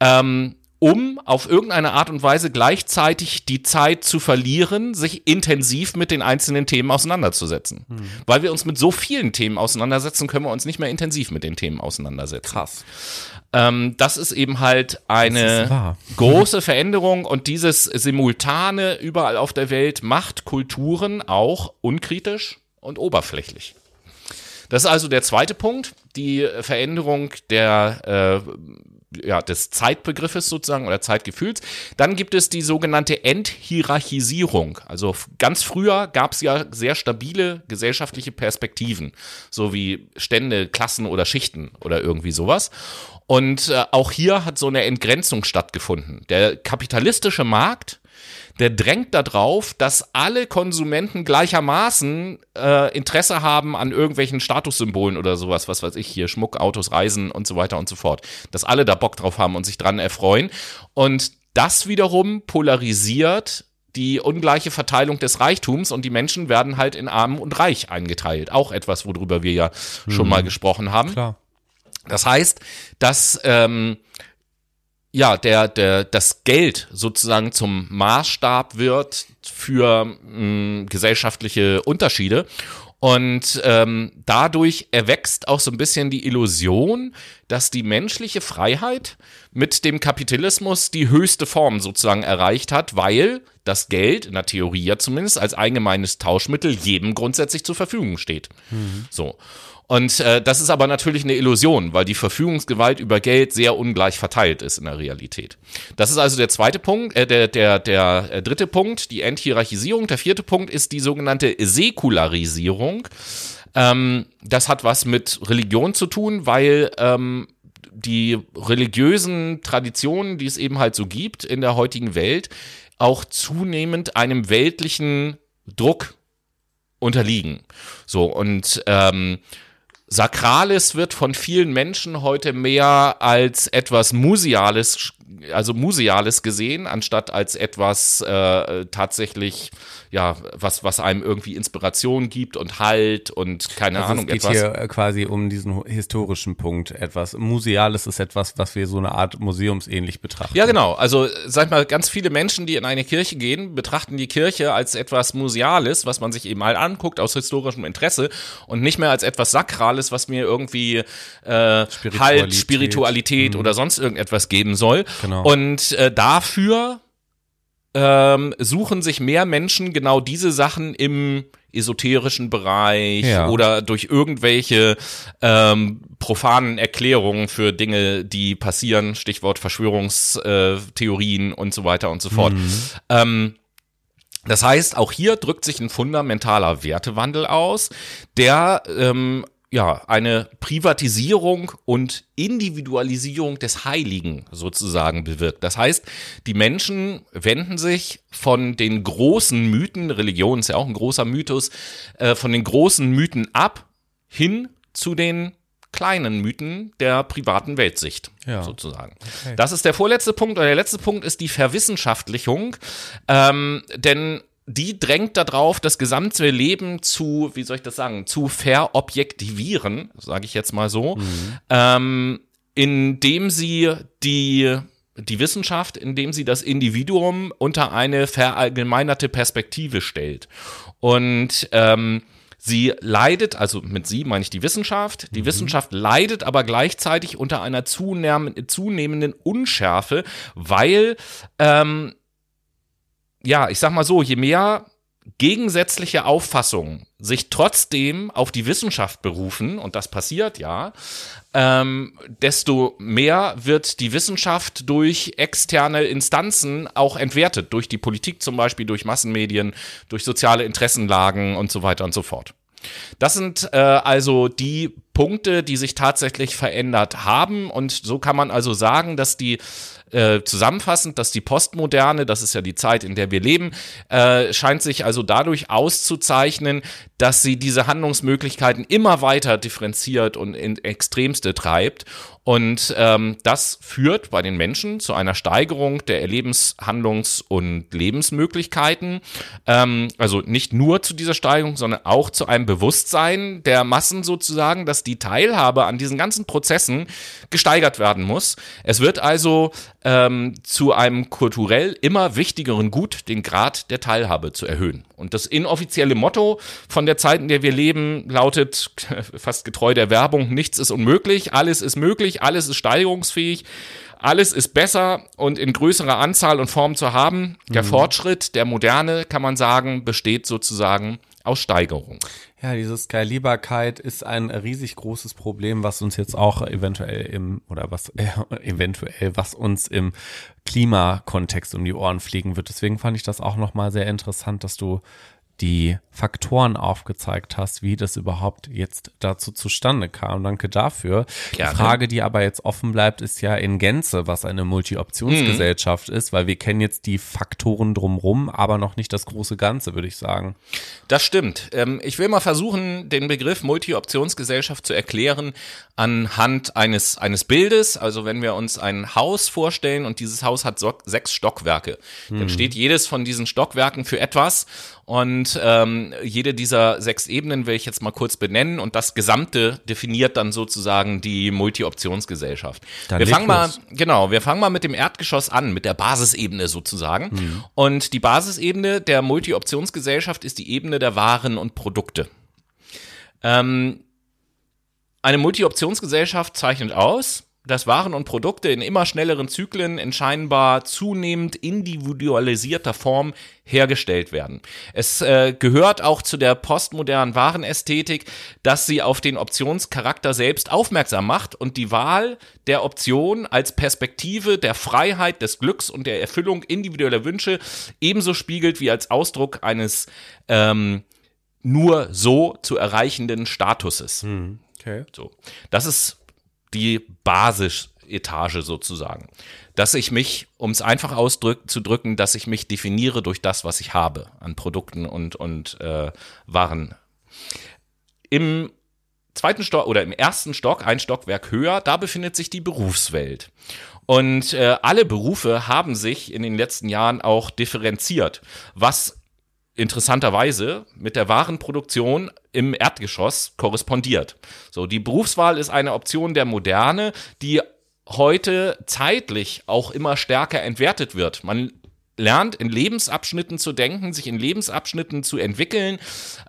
Ähm, um auf irgendeine Art und Weise gleichzeitig die Zeit zu verlieren, sich intensiv mit den einzelnen Themen auseinanderzusetzen. Hm. Weil wir uns mit so vielen Themen auseinandersetzen, können wir uns nicht mehr intensiv mit den Themen auseinandersetzen. Krass. Ähm, das ist eben halt eine große Veränderung und dieses Simultane überall auf der Welt macht Kulturen auch unkritisch und oberflächlich. Das ist also der zweite Punkt, die Veränderung der äh, ja, des Zeitbegriffes sozusagen oder Zeitgefühls. Dann gibt es die sogenannte Enthierarchisierung. Also ganz früher gab es ja sehr stabile gesellschaftliche Perspektiven, so wie Stände, Klassen oder Schichten oder irgendwie sowas. Und äh, auch hier hat so eine Entgrenzung stattgefunden. Der kapitalistische Markt der drängt darauf, dass alle Konsumenten gleichermaßen äh, Interesse haben an irgendwelchen Statussymbolen oder sowas, was weiß ich hier, Schmuck, Autos, Reisen und so weiter und so fort. Dass alle da Bock drauf haben und sich dran erfreuen. Und das wiederum polarisiert die ungleiche Verteilung des Reichtums und die Menschen werden halt in arm und reich eingeteilt. Auch etwas, worüber wir ja schon mal gesprochen haben. Klar. Das heißt, dass ähm, ja, der, der, das Geld sozusagen zum Maßstab wird für mh, mm, gesellschaftliche Unterschiede. Und ähm, dadurch erwächst auch so ein bisschen die Illusion, dass die menschliche Freiheit mit dem Kapitalismus die höchste Form sozusagen erreicht hat, weil das Geld, in der Theorie ja zumindest, als allgemeines Tauschmittel jedem grundsätzlich zur Verfügung steht. Mhm. So. Und äh, das ist aber natürlich eine Illusion, weil die Verfügungsgewalt über Geld sehr ungleich verteilt ist in der Realität. Das ist also der zweite Punkt, äh, der, der, der äh, dritte Punkt, die Enthierarchisierung. Der vierte Punkt ist die sogenannte Säkularisierung. Ähm, das hat was mit Religion zu tun, weil ähm, die religiösen Traditionen, die es eben halt so gibt in der heutigen Welt, auch zunehmend einem weltlichen Druck unterliegen. So, und ähm, Sakrales wird von vielen Menschen heute mehr als etwas Museales, also Museales gesehen, anstatt als etwas äh, tatsächlich ja, was, was einem irgendwie Inspiration gibt und Halt und keine also Ahnung. Es geht etwas. hier äh, quasi um diesen historischen Punkt. Etwas Museales ist etwas, was wir so eine Art museumsähnlich betrachten. Ja, genau. Also, sag mal, ganz viele Menschen, die in eine Kirche gehen, betrachten die Kirche als etwas Museales, was man sich eben mal anguckt aus historischem Interesse und nicht mehr als etwas Sakrales, was mir irgendwie äh, Spiritualität. Halt, Spiritualität mhm. oder sonst irgendetwas geben soll. Genau. Und äh, dafür ähm, suchen sich mehr Menschen genau diese Sachen im esoterischen Bereich ja. oder durch irgendwelche ähm, profanen Erklärungen für Dinge, die passieren, Stichwort Verschwörungstheorien und so weiter und so fort. Mhm. Ähm, das heißt, auch hier drückt sich ein fundamentaler Wertewandel aus, der ähm, ja, eine Privatisierung und Individualisierung des Heiligen sozusagen bewirkt. Das heißt, die Menschen wenden sich von den großen Mythen, Religion ist ja auch ein großer Mythos, äh, von den großen Mythen ab hin zu den kleinen Mythen der privaten Weltsicht, ja. sozusagen. Okay. Das ist der vorletzte Punkt. Und der letzte Punkt ist die Verwissenschaftlichung. Ähm, denn die drängt darauf, das gesamte Leben zu, wie soll ich das sagen, zu verobjektivieren, sage ich jetzt mal so, mhm. ähm, indem sie die die Wissenschaft, indem sie das Individuum unter eine verallgemeinerte Perspektive stellt. Und ähm, sie leidet, also mit sie meine ich die Wissenschaft, die mhm. Wissenschaft leidet aber gleichzeitig unter einer zunehmenden Unschärfe, weil ähm, ja, ich sag mal so, je mehr gegensätzliche Auffassungen sich trotzdem auf die Wissenschaft berufen, und das passiert ja, ähm, desto mehr wird die Wissenschaft durch externe Instanzen auch entwertet, durch die Politik zum Beispiel, durch Massenmedien, durch soziale Interessenlagen und so weiter und so fort. Das sind äh, also die Punkte, die sich tatsächlich verändert haben. Und so kann man also sagen, dass die äh, zusammenfassend, dass die Postmoderne, das ist ja die Zeit, in der wir leben, äh, scheint sich also dadurch auszuzeichnen, dass sie diese Handlungsmöglichkeiten immer weiter differenziert und in Extremste treibt und ähm, das führt bei den Menschen zu einer Steigerung der Erlebens-, Handlungs- und Lebensmöglichkeiten. Ähm, also nicht nur zu dieser Steigerung, sondern auch zu einem Bewusstsein der Massen sozusagen, dass die Teilhabe an diesen ganzen Prozessen gesteigert werden muss. Es wird also ähm, zu einem kulturell immer wichtigeren Gut, den Grad der Teilhabe zu erhöhen. Und das inoffizielle Motto von der Zeit, in der wir leben, lautet fast getreu der Werbung, nichts ist unmöglich, alles ist möglich, alles ist steigerungsfähig, alles ist besser und in größerer Anzahl und Form zu haben. Der mhm. Fortschritt, der Moderne, kann man sagen, besteht sozusagen aus Steigerung. Ja, diese Skalierbarkeit ist ein riesig großes Problem, was uns jetzt auch eventuell im, oder was äh, eventuell, was uns im Klimakontext um die Ohren fliegen wird. Deswegen fand ich das auch nochmal sehr interessant, dass du die Faktoren aufgezeigt hast, wie das überhaupt jetzt dazu zustande kam. Danke dafür. Gerne. Die Frage, die aber jetzt offen bleibt, ist ja in Gänze, was eine Multi-Optionsgesellschaft mhm. ist, weil wir kennen jetzt die Faktoren drumrum, aber noch nicht das große Ganze, würde ich sagen. Das stimmt. Ähm, ich will mal versuchen, den Begriff Multi-Optionsgesellschaft zu erklären anhand eines, eines Bildes. Also wenn wir uns ein Haus vorstellen und dieses Haus hat sechs Stockwerke, mhm. dann steht jedes von diesen Stockwerken für etwas und ähm, jede dieser sechs Ebenen will ich jetzt mal kurz benennen und das Gesamte definiert dann sozusagen die Multi-Optionsgesellschaft. Wir fangen mal, genau, wir fangen mal mit dem Erdgeschoss an, mit der Basisebene sozusagen. Mhm. Und die Basisebene der Multi-Optionsgesellschaft ist die Ebene der Waren und Produkte. Ähm, eine Multi-Optionsgesellschaft zeichnet aus, dass Waren und Produkte in immer schnelleren Zyklen in scheinbar zunehmend individualisierter Form hergestellt werden. Es äh, gehört auch zu der postmodernen Warenästhetik, dass sie auf den Optionscharakter selbst aufmerksam macht und die Wahl der Option als Perspektive der Freiheit, des Glücks und der Erfüllung individueller Wünsche ebenso spiegelt wie als Ausdruck eines ähm, nur so zu erreichenden Statuses. Hm, okay. So. Das ist die Basisetage sozusagen. Dass ich mich, um es einfach auszudrücken, dass ich mich definiere durch das, was ich habe an Produkten und, und äh, Waren. Im zweiten Stock oder im ersten Stock, ein Stockwerk höher, da befindet sich die Berufswelt. Und äh, alle Berufe haben sich in den letzten Jahren auch differenziert, was interessanterweise mit der Warenproduktion im Erdgeschoss korrespondiert. So, die Berufswahl ist eine Option der Moderne, die heute zeitlich auch immer stärker entwertet wird. Man lernt in Lebensabschnitten zu denken, sich in Lebensabschnitten zu entwickeln,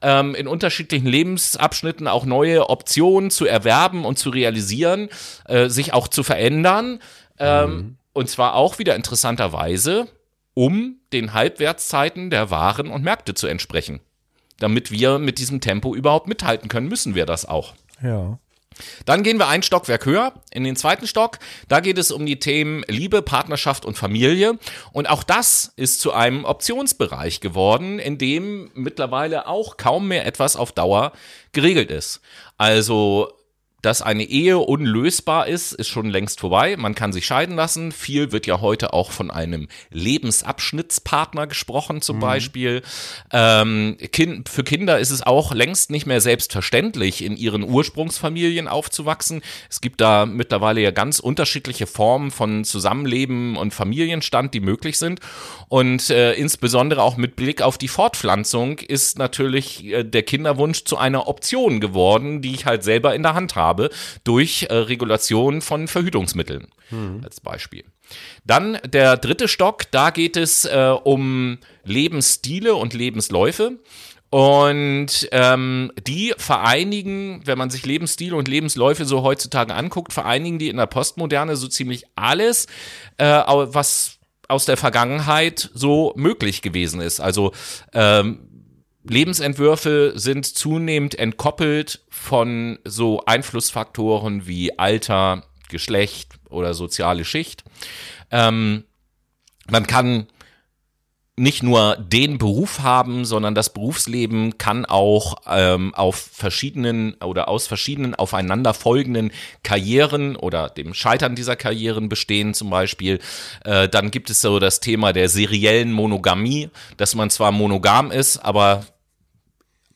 ähm, in unterschiedlichen Lebensabschnitten auch neue Optionen zu erwerben und zu realisieren, äh, sich auch zu verändern. Ähm, mhm. Und zwar auch wieder interessanterweise um den Halbwertszeiten der Waren und Märkte zu entsprechen. Damit wir mit diesem Tempo überhaupt mithalten können, müssen wir das auch. Ja. Dann gehen wir ein Stockwerk höher, in den zweiten Stock. Da geht es um die Themen Liebe, Partnerschaft und Familie. Und auch das ist zu einem Optionsbereich geworden, in dem mittlerweile auch kaum mehr etwas auf Dauer geregelt ist. Also dass eine Ehe unlösbar ist, ist schon längst vorbei. Man kann sich scheiden lassen. Viel wird ja heute auch von einem Lebensabschnittspartner gesprochen, zum mhm. Beispiel. Ähm, kind, für Kinder ist es auch längst nicht mehr selbstverständlich, in ihren Ursprungsfamilien aufzuwachsen. Es gibt da mittlerweile ja ganz unterschiedliche Formen von Zusammenleben und Familienstand, die möglich sind. Und äh, insbesondere auch mit Blick auf die Fortpflanzung ist natürlich äh, der Kinderwunsch zu einer Option geworden, die ich halt selber in der Hand habe habe durch äh, Regulation von Verhütungsmitteln hm. als Beispiel. Dann der dritte Stock, da geht es äh, um Lebensstile und Lebensläufe. Und ähm, die vereinigen, wenn man sich Lebensstile und Lebensläufe so heutzutage anguckt, vereinigen die in der Postmoderne so ziemlich alles, äh, was aus der Vergangenheit so möglich gewesen ist. Also ähm, Lebensentwürfe sind zunehmend entkoppelt von so Einflussfaktoren wie Alter, Geschlecht oder soziale Schicht. Ähm, man kann nicht nur den Beruf haben, sondern das Berufsleben kann auch ähm, auf verschiedenen oder aus verschiedenen aufeinanderfolgenden Karrieren oder dem Scheitern dieser Karrieren bestehen zum Beispiel. Äh, dann gibt es so das Thema der seriellen Monogamie, dass man zwar monogam ist, aber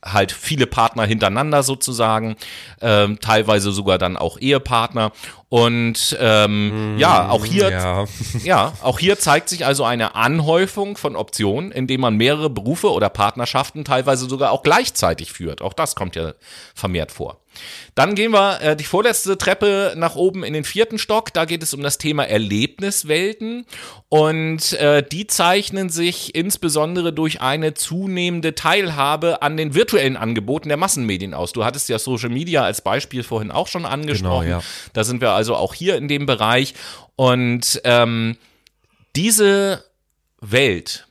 halt viele Partner hintereinander sozusagen, ähm, teilweise sogar dann auch Ehepartner. Und ähm, mm, ja, auch hier, ja. ja, auch hier zeigt sich also eine Anhäufung von Optionen, indem man mehrere Berufe oder Partnerschaften teilweise sogar auch gleichzeitig führt. Auch das kommt ja vermehrt vor. Dann gehen wir äh, die vorletzte Treppe nach oben in den vierten Stock. Da geht es um das Thema Erlebniswelten. Und äh, die zeichnen sich insbesondere durch eine zunehmende Teilhabe an den virtuellen Angeboten der Massenmedien aus. Du hattest ja Social Media als Beispiel vorhin auch schon angesprochen. Genau, ja. Da sind wir also auch hier in dem Bereich. Und ähm, diese Welt,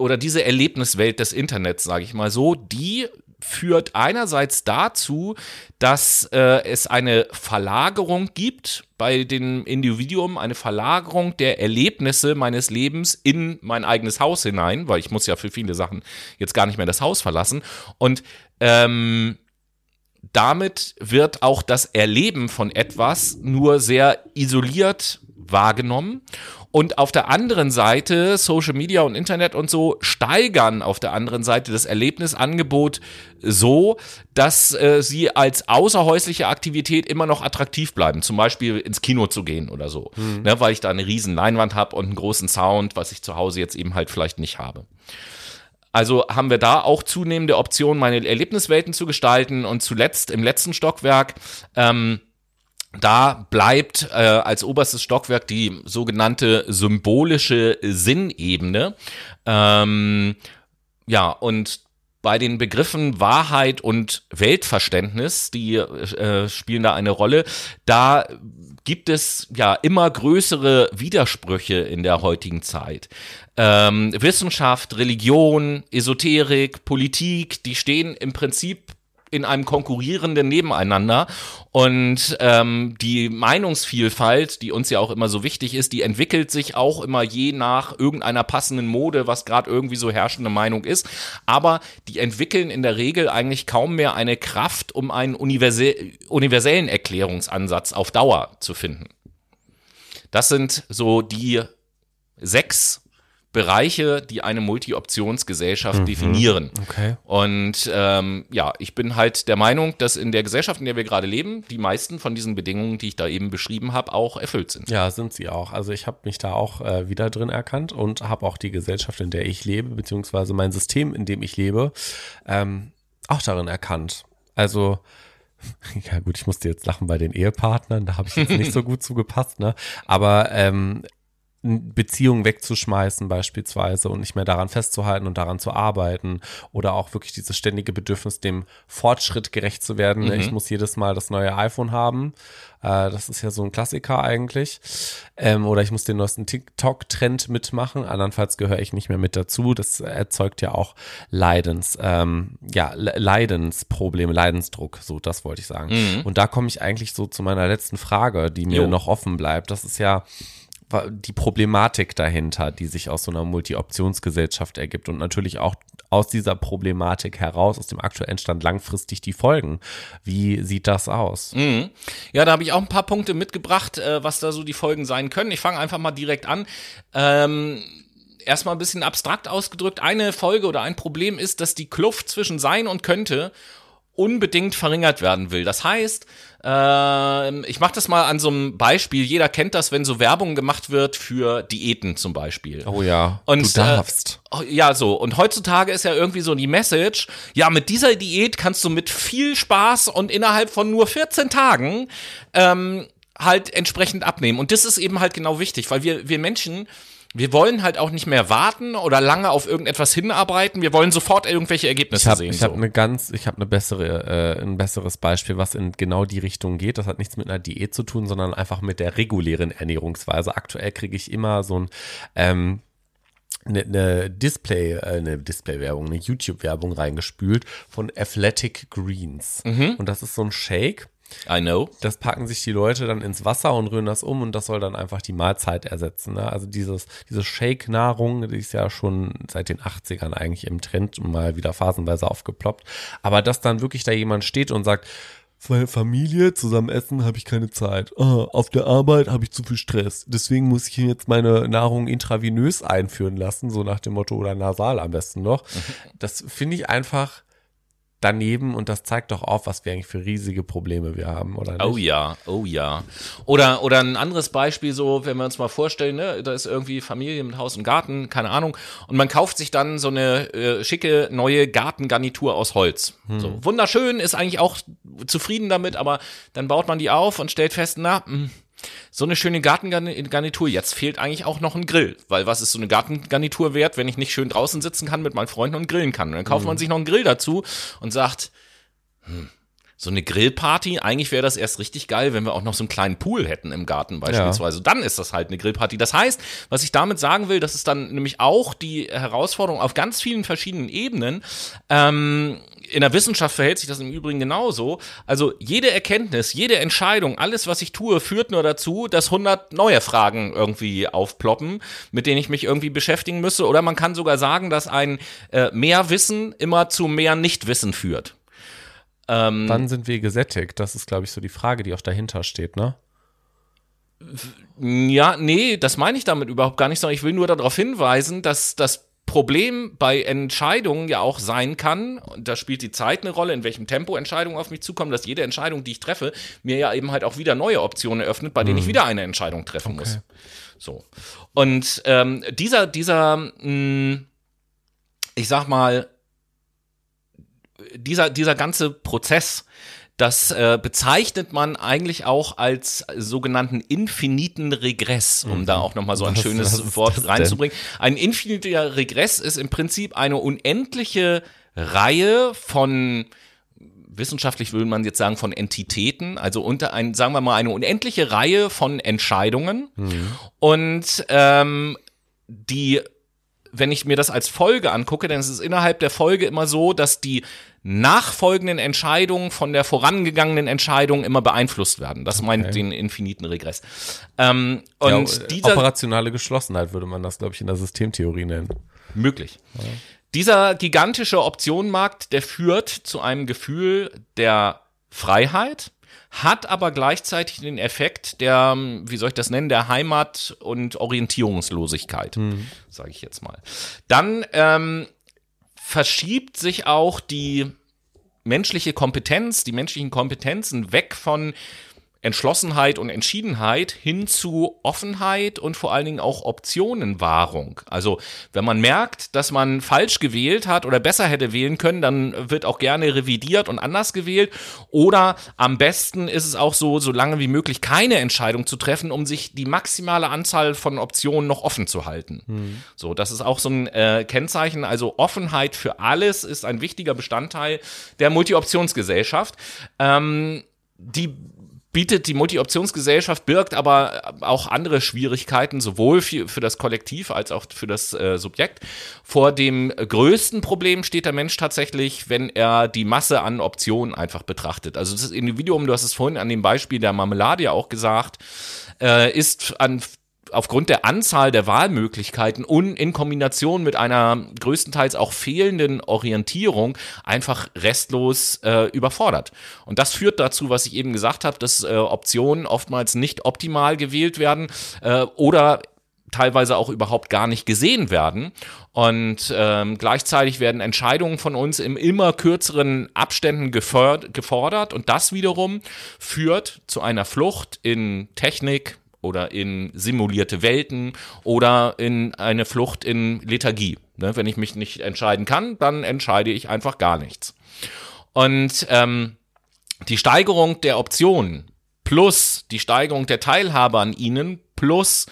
oder diese Erlebniswelt des Internets, sage ich mal so, die führt einerseits dazu, dass äh, es eine Verlagerung gibt bei dem Individuum, eine Verlagerung der Erlebnisse meines Lebens in mein eigenes Haus hinein, weil ich muss ja für viele Sachen jetzt gar nicht mehr das Haus verlassen. Und ähm, damit wird auch das Erleben von etwas nur sehr isoliert wahrgenommen. Und auf der anderen Seite, Social Media und Internet und so steigern auf der anderen Seite das Erlebnisangebot so, dass äh, sie als außerhäusliche Aktivität immer noch attraktiv bleiben. Zum Beispiel ins Kino zu gehen oder so. Mhm. Ne, weil ich da eine riesen Leinwand habe und einen großen Sound, was ich zu Hause jetzt eben halt vielleicht nicht habe. Also haben wir da auch zunehmende Optionen, meine Erlebniswelten zu gestalten. Und zuletzt im letzten Stockwerk ähm, da bleibt äh, als oberstes Stockwerk die sogenannte symbolische Sinnebene. Ähm, ja, und bei den Begriffen Wahrheit und Weltverständnis, die äh, spielen da eine Rolle. Da gibt es ja immer größere Widersprüche in der heutigen Zeit. Ähm, Wissenschaft, Religion, Esoterik, Politik, die stehen im Prinzip in einem konkurrierenden Nebeneinander. Und ähm, die Meinungsvielfalt, die uns ja auch immer so wichtig ist, die entwickelt sich auch immer je nach irgendeiner passenden Mode, was gerade irgendwie so herrschende Meinung ist. Aber die entwickeln in der Regel eigentlich kaum mehr eine Kraft, um einen universell, universellen Erklärungsansatz auf Dauer zu finden. Das sind so die sechs Bereiche, die eine Multi-Optionsgesellschaft mhm. definieren. Okay. Und ähm, ja, ich bin halt der Meinung, dass in der Gesellschaft, in der wir gerade leben, die meisten von diesen Bedingungen, die ich da eben beschrieben habe, auch erfüllt sind. Ja, sind sie auch. Also ich habe mich da auch äh, wieder drin erkannt und habe auch die Gesellschaft, in der ich lebe, beziehungsweise mein System, in dem ich lebe, ähm, auch darin erkannt. Also ja gut, ich musste jetzt lachen bei den Ehepartnern, da habe ich jetzt nicht so gut zugepasst, ne? Aber ähm, Beziehungen wegzuschmeißen beispielsweise und nicht mehr daran festzuhalten und daran zu arbeiten oder auch wirklich dieses ständige Bedürfnis, dem Fortschritt gerecht zu werden. Mhm. Ich muss jedes Mal das neue iPhone haben. Äh, das ist ja so ein Klassiker eigentlich. Ähm, oder ich muss den neuesten TikTok-Trend mitmachen. Andernfalls gehöre ich nicht mehr mit dazu. Das erzeugt ja auch Leidens, ähm, ja, Leidensprobleme, Leidensdruck. So, das wollte ich sagen. Mhm. Und da komme ich eigentlich so zu meiner letzten Frage, die mir jo. noch offen bleibt. Das ist ja, die Problematik dahinter, die sich aus so einer Multi-Optionsgesellschaft ergibt und natürlich auch aus dieser Problematik heraus, aus dem aktuellen Stand langfristig die Folgen. Wie sieht das aus? Mhm. Ja, da habe ich auch ein paar Punkte mitgebracht, äh, was da so die Folgen sein können. Ich fange einfach mal direkt an. Ähm erstmal ein bisschen abstrakt ausgedrückt, eine Folge oder ein Problem ist, dass die Kluft zwischen sein und könnte unbedingt verringert werden will. Das heißt, äh, ich mache das mal an so einem Beispiel. Jeder kennt das, wenn so Werbung gemacht wird für Diäten zum Beispiel. Oh ja, und, du darfst. Äh, ja, so. Und heutzutage ist ja irgendwie so die Message, ja, mit dieser Diät kannst du mit viel Spaß und innerhalb von nur 14 Tagen ähm, halt entsprechend abnehmen. Und das ist eben halt genau wichtig, weil wir, wir Menschen wir wollen halt auch nicht mehr warten oder lange auf irgendetwas hinarbeiten. Wir wollen sofort irgendwelche Ergebnisse ich hab, sehen. Ich so. habe eine ganz, ich habe eine bessere, äh, ein besseres Beispiel, was in genau die Richtung geht. Das hat nichts mit einer Diät zu tun, sondern einfach mit der regulären Ernährungsweise. Aktuell kriege ich immer so ein ähm, eine, eine Display, äh, eine Display-Werbung, eine YouTube-Werbung reingespült von Athletic Greens. Mhm. Und das ist so ein Shake I know. Das packen sich die Leute dann ins Wasser und rühren das um und das soll dann einfach die Mahlzeit ersetzen. Ne? Also dieses, diese Shake-Nahrung, die ist ja schon seit den 80ern eigentlich im Trend mal wieder phasenweise aufgeploppt. Aber dass dann wirklich da jemand steht und sagt, für Familie zusammen essen habe ich keine Zeit. Oh, auf der Arbeit habe ich zu viel Stress. Deswegen muss ich jetzt meine Nahrung intravenös einführen lassen, so nach dem Motto oder nasal am besten noch. Mhm. Das finde ich einfach daneben und das zeigt doch auf, was wir eigentlich für riesige Probleme wir haben, oder nicht? Oh ja, oh ja. Oder, oder ein anderes Beispiel, so, wenn wir uns mal vorstellen, ne, da ist irgendwie Familie mit Haus und Garten, keine Ahnung, und man kauft sich dann so eine äh, schicke neue Gartengarnitur aus Holz. Hm. So, wunderschön, ist eigentlich auch zufrieden damit, aber dann baut man die auf und stellt fest, na, mh, hm, so eine schöne Gartengarnitur. Jetzt fehlt eigentlich auch noch ein Grill. Weil was ist so eine Gartengarnitur wert, wenn ich nicht schön draußen sitzen kann mit meinen Freunden und grillen kann? Und dann kauft mhm. man sich noch einen Grill dazu und sagt, hm, so eine Grillparty, eigentlich wäre das erst richtig geil, wenn wir auch noch so einen kleinen Pool hätten im Garten beispielsweise. Ja. Dann ist das halt eine Grillparty. Das heißt, was ich damit sagen will, das ist dann nämlich auch die Herausforderung auf ganz vielen verschiedenen Ebenen. Ähm, in der Wissenschaft verhält sich das im Übrigen genauso. Also jede Erkenntnis, jede Entscheidung, alles, was ich tue, führt nur dazu, dass 100 neue Fragen irgendwie aufploppen, mit denen ich mich irgendwie beschäftigen müsse. Oder man kann sogar sagen, dass ein äh, mehr Wissen immer zu mehr Nichtwissen führt. Ähm, Wann sind wir gesättigt? Das ist, glaube ich, so die Frage, die auch dahinter steht, ne? Ja, nee, das meine ich damit überhaupt gar nicht, sondern ich will nur darauf hinweisen, dass das Problem bei Entscheidungen ja auch sein kann, und da spielt die Zeit eine Rolle, in welchem Tempo Entscheidungen auf mich zukommen, dass jede Entscheidung, die ich treffe, mir ja eben halt auch wieder neue Optionen eröffnet, bei denen ich mhm. wieder eine Entscheidung treffen okay. muss. So. Und ähm, dieser, dieser, mh, hm, ich sag mal, dieser, dieser ganze Prozess, das äh, bezeichnet man eigentlich auch als sogenannten infiniten Regress, um mhm. da auch nochmal so ein was, schönes was Wort reinzubringen. Ein infiniter Regress ist im Prinzip eine unendliche Reihe von wissenschaftlich würde man jetzt sagen von Entitäten, also unter ein, sagen wir mal eine unendliche Reihe von Entscheidungen mhm. und ähm, die wenn ich mir das als Folge angucke, dann ist es innerhalb der Folge immer so, dass die nachfolgenden Entscheidungen von der vorangegangenen Entscheidung immer beeinflusst werden. Das okay. meint den infiniten Regress. Ähm, und ja, dieser operationale Geschlossenheit würde man das, glaube ich, in der Systemtheorie nennen. Möglich. Ja. Dieser gigantische Optionenmarkt, der führt zu einem Gefühl der Freiheit, hat aber gleichzeitig den Effekt der, wie soll ich das nennen, der Heimat- und Orientierungslosigkeit, mhm. sage ich jetzt mal. Dann ähm, verschiebt sich auch die menschliche Kompetenz, die menschlichen Kompetenzen weg von Entschlossenheit und Entschiedenheit hin zu Offenheit und vor allen Dingen auch Optionenwahrung. Also wenn man merkt, dass man falsch gewählt hat oder besser hätte wählen können, dann wird auch gerne revidiert und anders gewählt. Oder am besten ist es auch so, so lange wie möglich keine Entscheidung zu treffen, um sich die maximale Anzahl von Optionen noch offen zu halten. Mhm. So, das ist auch so ein äh, Kennzeichen. Also Offenheit für alles ist ein wichtiger Bestandteil der Multi-Optionsgesellschaft. Ähm, die bietet die Multi-Optionsgesellschaft, birgt aber auch andere Schwierigkeiten, sowohl für, für das Kollektiv als auch für das äh, Subjekt. Vor dem größten Problem steht der Mensch tatsächlich, wenn er die Masse an Optionen einfach betrachtet. Also das Individuum, du hast es vorhin an dem Beispiel der Marmelade ja auch gesagt, äh, ist an aufgrund der Anzahl der Wahlmöglichkeiten und in Kombination mit einer größtenteils auch fehlenden Orientierung einfach restlos äh, überfordert. Und das führt dazu, was ich eben gesagt habe, dass äh, Optionen oftmals nicht optimal gewählt werden äh, oder teilweise auch überhaupt gar nicht gesehen werden. Und ähm, gleichzeitig werden Entscheidungen von uns in immer kürzeren Abständen gefordert. Und das wiederum führt zu einer Flucht in Technik, oder in simulierte Welten oder in eine Flucht in Lethargie. Ne? Wenn ich mich nicht entscheiden kann, dann entscheide ich einfach gar nichts. Und ähm, die Steigerung der Optionen plus die Steigerung der Teilhabe an ihnen plus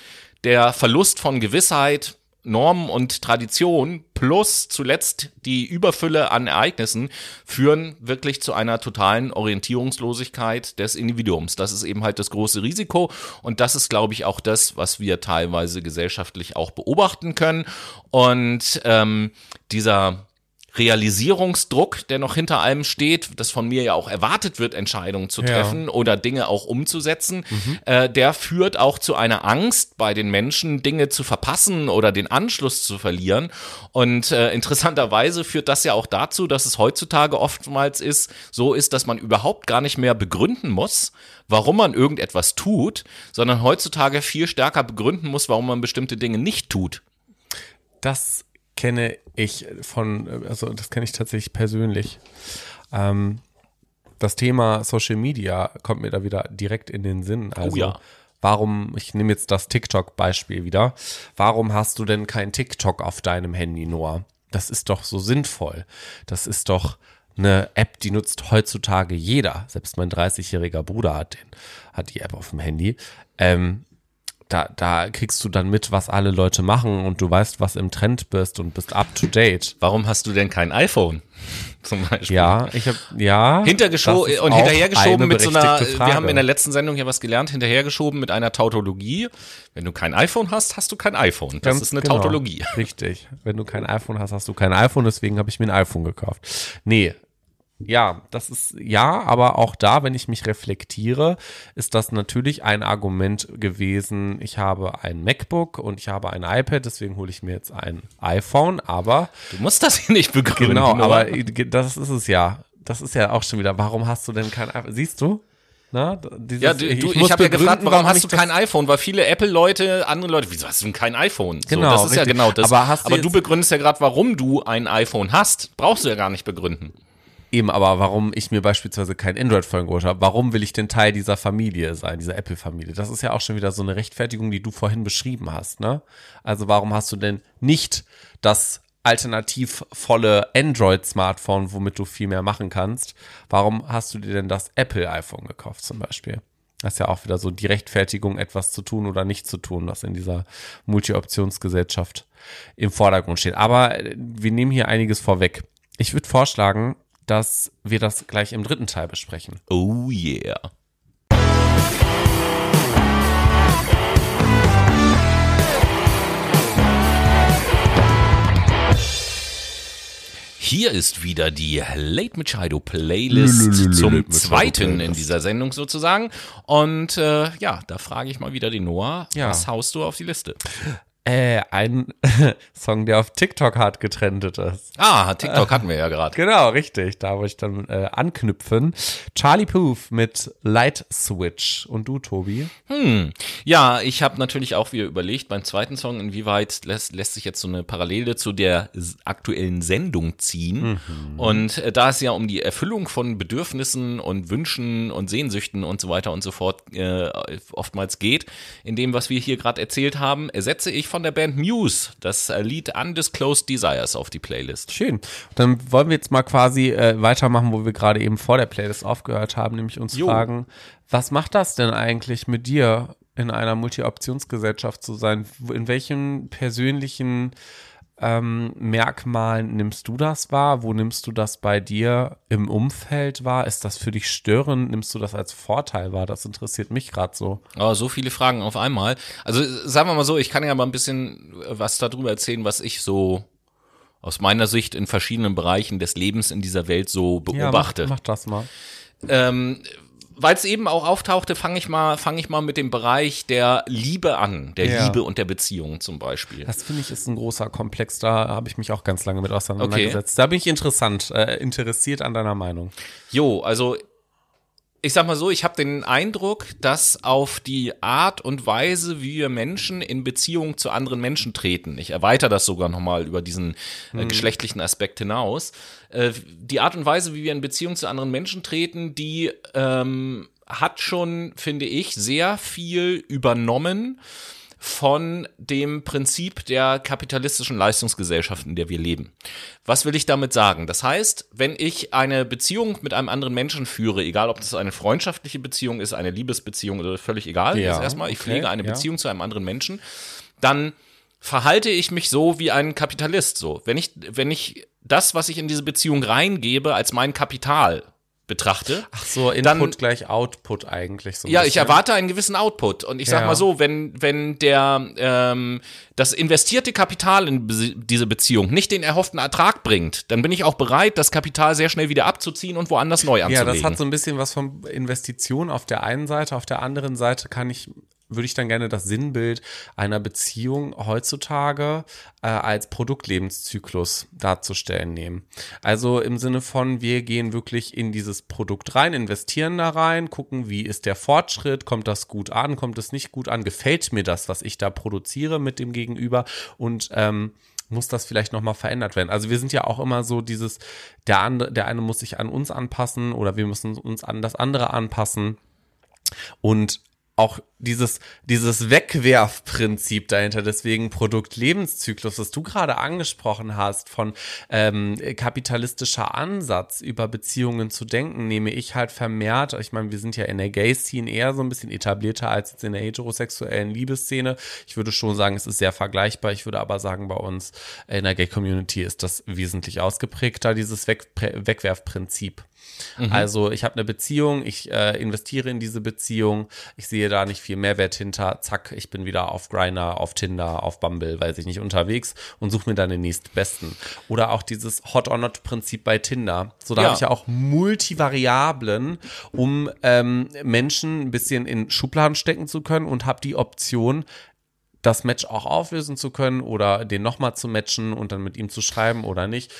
der Verlust von Gewissheit Normen und Tradition plus zuletzt die Überfülle an Ereignissen führen wirklich zu einer totalen Orientierungslosigkeit des Individuums. Das ist eben halt das große Risiko und das ist, glaube ich, auch das, was wir teilweise gesellschaftlich auch beobachten können. Und ähm, dieser Realisierungsdruck, der noch hinter allem steht, das von mir ja auch erwartet wird, Entscheidungen zu treffen ja. oder Dinge auch umzusetzen, mhm. äh, der führt auch zu einer Angst bei den Menschen, Dinge zu verpassen oder den Anschluss zu verlieren. Und äh, interessanterweise führt das ja auch dazu, dass es heutzutage oftmals ist, so ist, dass man überhaupt gar nicht mehr begründen muss, warum man irgendetwas tut, sondern heutzutage viel stärker begründen muss, warum man bestimmte Dinge nicht tut. Das kenne ich von, also das kenne ich tatsächlich persönlich. Ähm, das Thema Social Media kommt mir da wieder direkt in den Sinn. Also, oh ja. Warum, ich nehme jetzt das TikTok-Beispiel wieder. Warum hast du denn kein TikTok auf deinem Handy, Noah? Das ist doch so sinnvoll. Das ist doch eine App, die nutzt heutzutage jeder. Selbst mein 30-jähriger Bruder hat den, hat die App auf dem Handy. Ähm, da, da kriegst du dann mit, was alle Leute machen und du weißt, was im Trend bist und bist up to date. Warum hast du denn kein iPhone? Zum Beispiel. Ja, ich habe ja hintergeschoben und hinterhergeschoben mit so einer. Frage. Wir haben in der letzten Sendung ja was gelernt, hinterhergeschoben mit einer Tautologie. Wenn du kein iPhone hast, hast du kein iPhone. Das Ganz ist eine genau, Tautologie. Richtig. Wenn du kein iPhone hast, hast du kein iPhone. Deswegen habe ich mir ein iPhone gekauft. Nee, ja, das ist ja, aber auch da, wenn ich mich reflektiere, ist das natürlich ein Argument gewesen. Ich habe ein MacBook und ich habe ein iPad, deswegen hole ich mir jetzt ein iPhone, aber. Du musst das hier nicht begründen. Genau, aber das ist es ja. Das ist ja auch schon wieder. Warum hast du denn kein iPhone? Siehst du? Na, dieses, ja, du, ich, ich, ich habe ja gefragt, warum, hast du kein iPhone? Weil viele Apple-Leute, andere Leute, wieso hast du denn kein iPhone? Genau, so, das ist richtig. ja genau das. Aber, aber du begründest ja gerade, warum du ein iPhone hast. Brauchst du ja gar nicht begründen. Eben, aber warum ich mir beispielsweise kein Android-Phone geholt habe, warum will ich denn Teil dieser Familie sein, dieser Apple-Familie? Das ist ja auch schon wieder so eine Rechtfertigung, die du vorhin beschrieben hast, ne? Also warum hast du denn nicht das alternativ volle Android-Smartphone, womit du viel mehr machen kannst? Warum hast du dir denn das Apple-iPhone gekauft zum Beispiel? Das ist ja auch wieder so die Rechtfertigung, etwas zu tun oder nicht zu tun, was in dieser Multi-Optionsgesellschaft im Vordergrund steht. Aber wir nehmen hier einiges vorweg. Ich würde vorschlagen, dass wir das gleich im dritten Teil besprechen. Oh yeah. Hier ist wieder die Late Machado Playlist zum zweiten in dieser Sendung sozusagen. Und äh, ja, da frage ich mal wieder den Noah, Ja. was haust du auf die Liste? Äh, ein Song, der auf TikTok hart getrendet ist. Ah, TikTok hatten wir ja gerade. Genau, richtig. Da wollte ich dann äh, anknüpfen. Charlie Puth mit Light Switch. Und du, Tobi? Hm. Ja, ich habe natürlich auch wieder überlegt beim zweiten Song, inwieweit lässt, lässt sich jetzt so eine Parallele zu der aktuellen Sendung ziehen. Und äh, da es ja um die Erfüllung von Bedürfnissen und Wünschen und Sehnsüchten und so weiter und so fort äh, oftmals geht, in dem, was wir hier gerade erzählt haben, ersetze ich von der Band Muse das äh, Lied Undisclosed Desires auf die Playlist. Schön. Dann wollen wir jetzt mal quasi äh, weitermachen, wo wir gerade eben vor der Playlist aufgehört haben, nämlich uns Jo. fragen, was macht das denn eigentlich mit dir, in einer Multi-Optionsgesellschaft zu sein? In welchen persönlichen ähm, Merkmalen nimmst du das wahr? Wo nimmst du das bei dir im Umfeld wahr? Ist das für dich störend? Nimmst du das als Vorteil wahr? Das interessiert mich gerade so. Oh, so viele Fragen auf einmal. Also sagen wir mal so, ich kann ja mal ein bisschen äh, was darüber erzählen, was ich so aus meiner Sicht in verschiedenen Bereichen des Lebens in dieser Welt so beobachte. Ja, mach, mach das mal. Ähm, Weil es eben auch auftauchte, fange ich mal, fange ich mal mit dem Bereich der Liebe an, der Ja. Liebe und der Beziehung zum Beispiel. Das finde ich ist ein großer Komplex. Da habe ich mich auch ganz lange mit auseinandergesetzt. Da bin ich interessant, äh, interessiert an deiner Meinung. Jo, also ich sag mal so, ich habe den Eindruck, dass auf die Art und Weise, wie wir Menschen in Beziehung zu anderen Menschen treten, ich erweitere das sogar nochmal über diesen äh, geschlechtlichen Aspekt hinaus, äh, die Art und Weise, wie wir in Beziehung zu anderen Menschen treten, die ähm, hat schon, finde ich, sehr viel übernommen von dem Prinzip der kapitalistischen Leistungsgesellschaft, in der wir leben. Was will ich damit sagen? Das heißt, wenn ich eine Beziehung mit einem anderen Menschen führe, egal ob das eine freundschaftliche Beziehung ist, eine Liebesbeziehung oder völlig egal, Ja, erstmal, ich okay, pflege eine ja. Beziehung zu einem anderen Menschen, dann verhalte ich mich so wie ein Kapitalist so. Wenn ich, wenn ich das, was ich in diese Beziehung reingebe, als mein Kapital betrachte, Ach so, Input Dann- gleich Output eigentlich so. ja, ich bisschen. erwarte einen gewissen Output. Und ich sag Ja. mal so, wenn, wenn der ähm, das investierte Kapital in diese Beziehung nicht den erhofften Ertrag bringt, dann bin ich auch bereit, das Kapital sehr schnell wieder abzuziehen und woanders neu Ja, anzulegen. das hat so ein bisschen was von Investition auf der einen Seite. Auf der anderen Seite kann ich, würde ich dann gerne das Sinnbild einer Beziehung heutzutage äh, als Produktlebenszyklus darzustellen nehmen. Also im Sinne von, wir gehen wirklich in dieses Produkt rein, investieren da rein, gucken, wie ist der Fortschritt, kommt das gut an, kommt es nicht gut an, gefällt mir das, was ich da produziere mit dem Gegenüber und ähm, muss das vielleicht nochmal verändert werden. Also wir sind ja auch immer so dieses, der andere, der eine muss sich an uns anpassen oder wir müssen uns an das andere anpassen. Und auch dieses, dieses Wegwerfprinzip dahinter, deswegen Produktlebenszyklus, das du gerade angesprochen hast, von ähm, kapitalistischer Ansatz über Beziehungen zu denken, nehme ich halt vermehrt, ich meine, wir sind ja in der Gay-Szene eher so ein bisschen etablierter als jetzt in der heterosexuellen Liebesszene. Ich würde schon sagen, es ist sehr vergleichbar. Ich würde aber sagen, bei uns in der Gay-Community ist das wesentlich ausgeprägter, dieses Weg Wegwerfprinzip. Also ich habe eine Beziehung, ich äh, investiere in diese Beziehung, ich sehe da nicht viel Mehrwert hinter, zack, ich bin wieder auf Grindr, auf Tinder, auf Bumble, weiß ich nicht, unterwegs und suche mir dann den nächstbesten. Oder auch dieses Hot or Not Prinzip bei Tinder. So, da Ja. habe ich ja auch Multivariablen, um ähm, Menschen ein bisschen in Schubladen stecken zu können und habe die Option, das Match auch auflösen zu können oder den nochmal zu matchen und dann mit ihm zu schreiben oder nicht.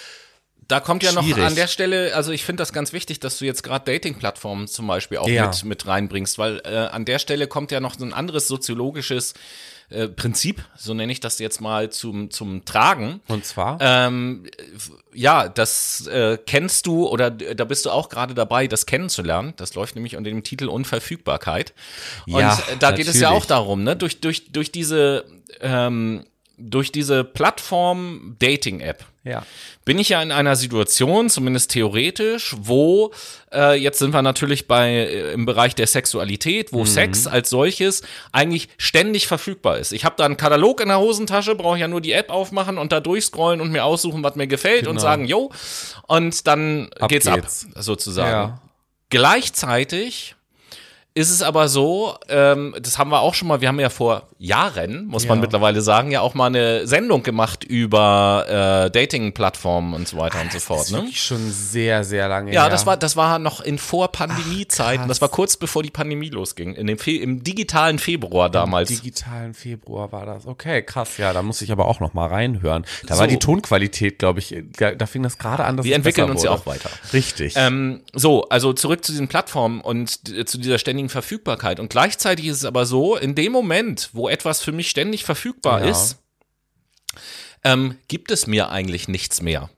Da kommt ja noch Schwierig. an der Stelle, also ich finde das ganz wichtig, dass du jetzt gerade Dating-Plattformen zum Beispiel auch Ja. mit, mit reinbringst, weil äh, an der Stelle kommt ja noch so ein anderes soziologisches äh, Prinzip, so nenne ich das jetzt mal, zum, zum Tragen. Und zwar? Ähm, ja, das äh, kennst du oder da bist du auch gerade dabei, das kennenzulernen. Das läuft nämlich unter dem Titel Unverfügbarkeit. Und Ja, da geht es ja natürlich. auch darum, ne, durch, durch, durch diese ähm, durch diese Plattform Dating-App Ja. bin ich ja in einer Situation, zumindest theoretisch, wo äh, jetzt sind wir natürlich bei äh, im Bereich der Sexualität, wo Sex als solches eigentlich ständig verfügbar ist. Ich habe da einen Katalog in der Hosentasche, brauche ja nur die App aufmachen und da durchscrollen und mir aussuchen, was mir gefällt und Genau. sagen, yo, und dann Ab geht's, geht's. ab, sozusagen. Ja. Gleichzeitig ist es aber so, ähm, das haben wir auch schon mal, wir haben ja vor Jahren, muss man Ja. mittlerweile sagen, ja auch mal eine Sendung gemacht über äh, Dating-Plattformen und so weiter und so Das fort. ist Ne? wirklich schon sehr, sehr lange Ja, her. das war, das war noch in Vor-Pandemie-Zeiten. Das war kurz bevor die Pandemie losging. In dem Fe im digitalen Februar damals. digitalen Februar war das. Okay, krass. Ja, da muss ich aber auch noch mal reinhören. Da So. war die Tonqualität, glaube ich, da da fing das gerade an, dass Wir entwickeln uns ja auch weiter. Richtig. Ähm, so, also zurück zu diesen Plattformen und d- zu dieser ständigen Verfügbarkeit. Und gleichzeitig ist es aber so, in dem Moment, wo etwas für mich ständig verfügbar Ja. ist, ähm, gibt es mir eigentlich nichts mehr.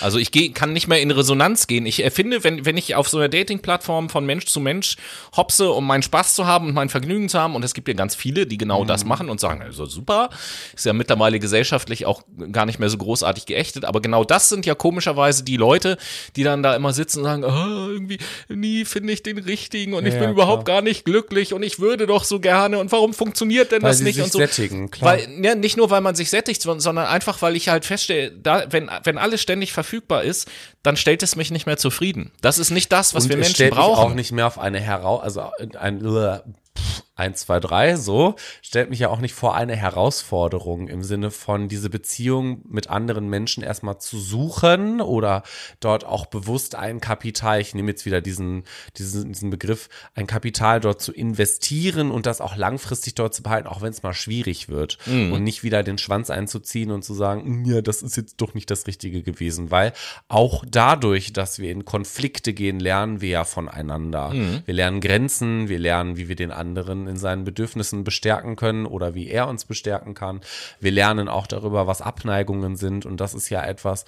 Also ich geh, kann nicht mehr in Resonanz gehen. Ich erfinde, wenn, wenn ich auf so einer Dating-Plattform von Mensch zu Mensch hopse, um meinen Spaß zu haben und mein Vergnügen zu haben, und es gibt ja ganz viele, die genau das machen und sagen, also super, ist ja mittlerweile gesellschaftlich auch gar nicht mehr so großartig geächtet, aber genau das sind ja komischerweise die Leute, die dann da immer sitzen und sagen, ah, irgendwie, nie finde ich den richtigen und ich Ja, bin ja, überhaupt gar nicht glücklich und ich würde doch so gerne und warum funktioniert denn Weil das nicht und so. sättigen, klar. Weil, ja, nicht nur, weil man sich sättigt, sondern einfach, weil ich halt feststelle, da, wenn, wenn alles ständig verfügbar ist, dann stellt es mich nicht mehr zufrieden. Das ist nicht das, was und wir Menschen stellt mich auch brauchen. nicht mehr auf eine heraus, also ein pff, 1, 2, 3, so, stellt mich ja auch nicht vor eine Herausforderung im Sinne von diese Beziehung mit anderen Menschen erstmal zu suchen oder dort auch bewusst ein Kapital, ich nehme jetzt wieder diesen, diesen, diesen Begriff, ein Kapital dort zu investieren und das auch langfristig dort zu behalten, auch wenn es mal schwierig wird. Und nicht wieder den Schwanz einzuziehen und zu sagen, "Mm, ja, das ist jetzt doch nicht das Richtige gewesen, weil auch dadurch, dass wir in Konflikte gehen, lernen wir ja voneinander. Wir lernen Grenzen, wir lernen, wie wir den anderen in seinen Bedürfnissen bestärken können oder wie er uns bestärken kann. Wir lernen auch darüber, was Abneigungen sind und das ist ja etwas,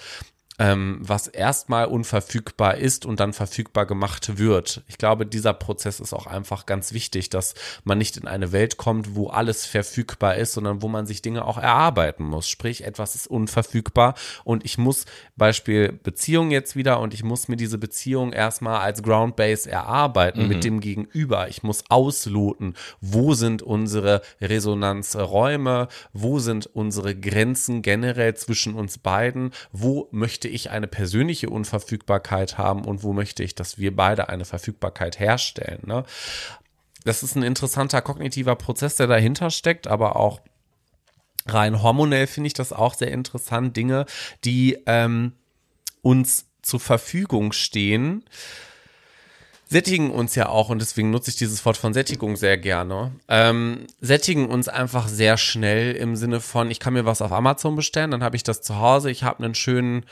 ähm, was erstmal unverfügbar ist und dann verfügbar gemacht wird. Ich glaube, dieser Prozess ist auch einfach ganz wichtig, dass man nicht in eine Welt kommt, wo alles verfügbar ist, sondern wo man sich Dinge auch erarbeiten muss. Sprich, etwas ist unverfügbar und ich muss Beispiel Beziehung jetzt wieder und ich muss mir diese Beziehung erstmal als Ground Base erarbeiten mit dem Gegenüber. Ich muss ausloten, wo sind unsere Resonanzräume, wo sind unsere Grenzen generell zwischen uns beiden, wo möchte ich eine persönliche Unverfügbarkeit haben und wo möchte ich, dass wir beide eine Verfügbarkeit herstellen. Ne? Das ist ein interessanter kognitiver Prozess, der dahinter steckt, aber auch rein hormonell finde ich das auch sehr interessant. Dinge, die ähm, uns zur Verfügung stehen, sättigen uns ja auch, und deswegen nutze ich dieses Wort von Sättigung sehr gerne, ähm, sättigen uns einfach sehr schnell im Sinne von, ich kann mir was auf Amazon bestellen, dann habe ich das zu Hause, ich habe einen schönen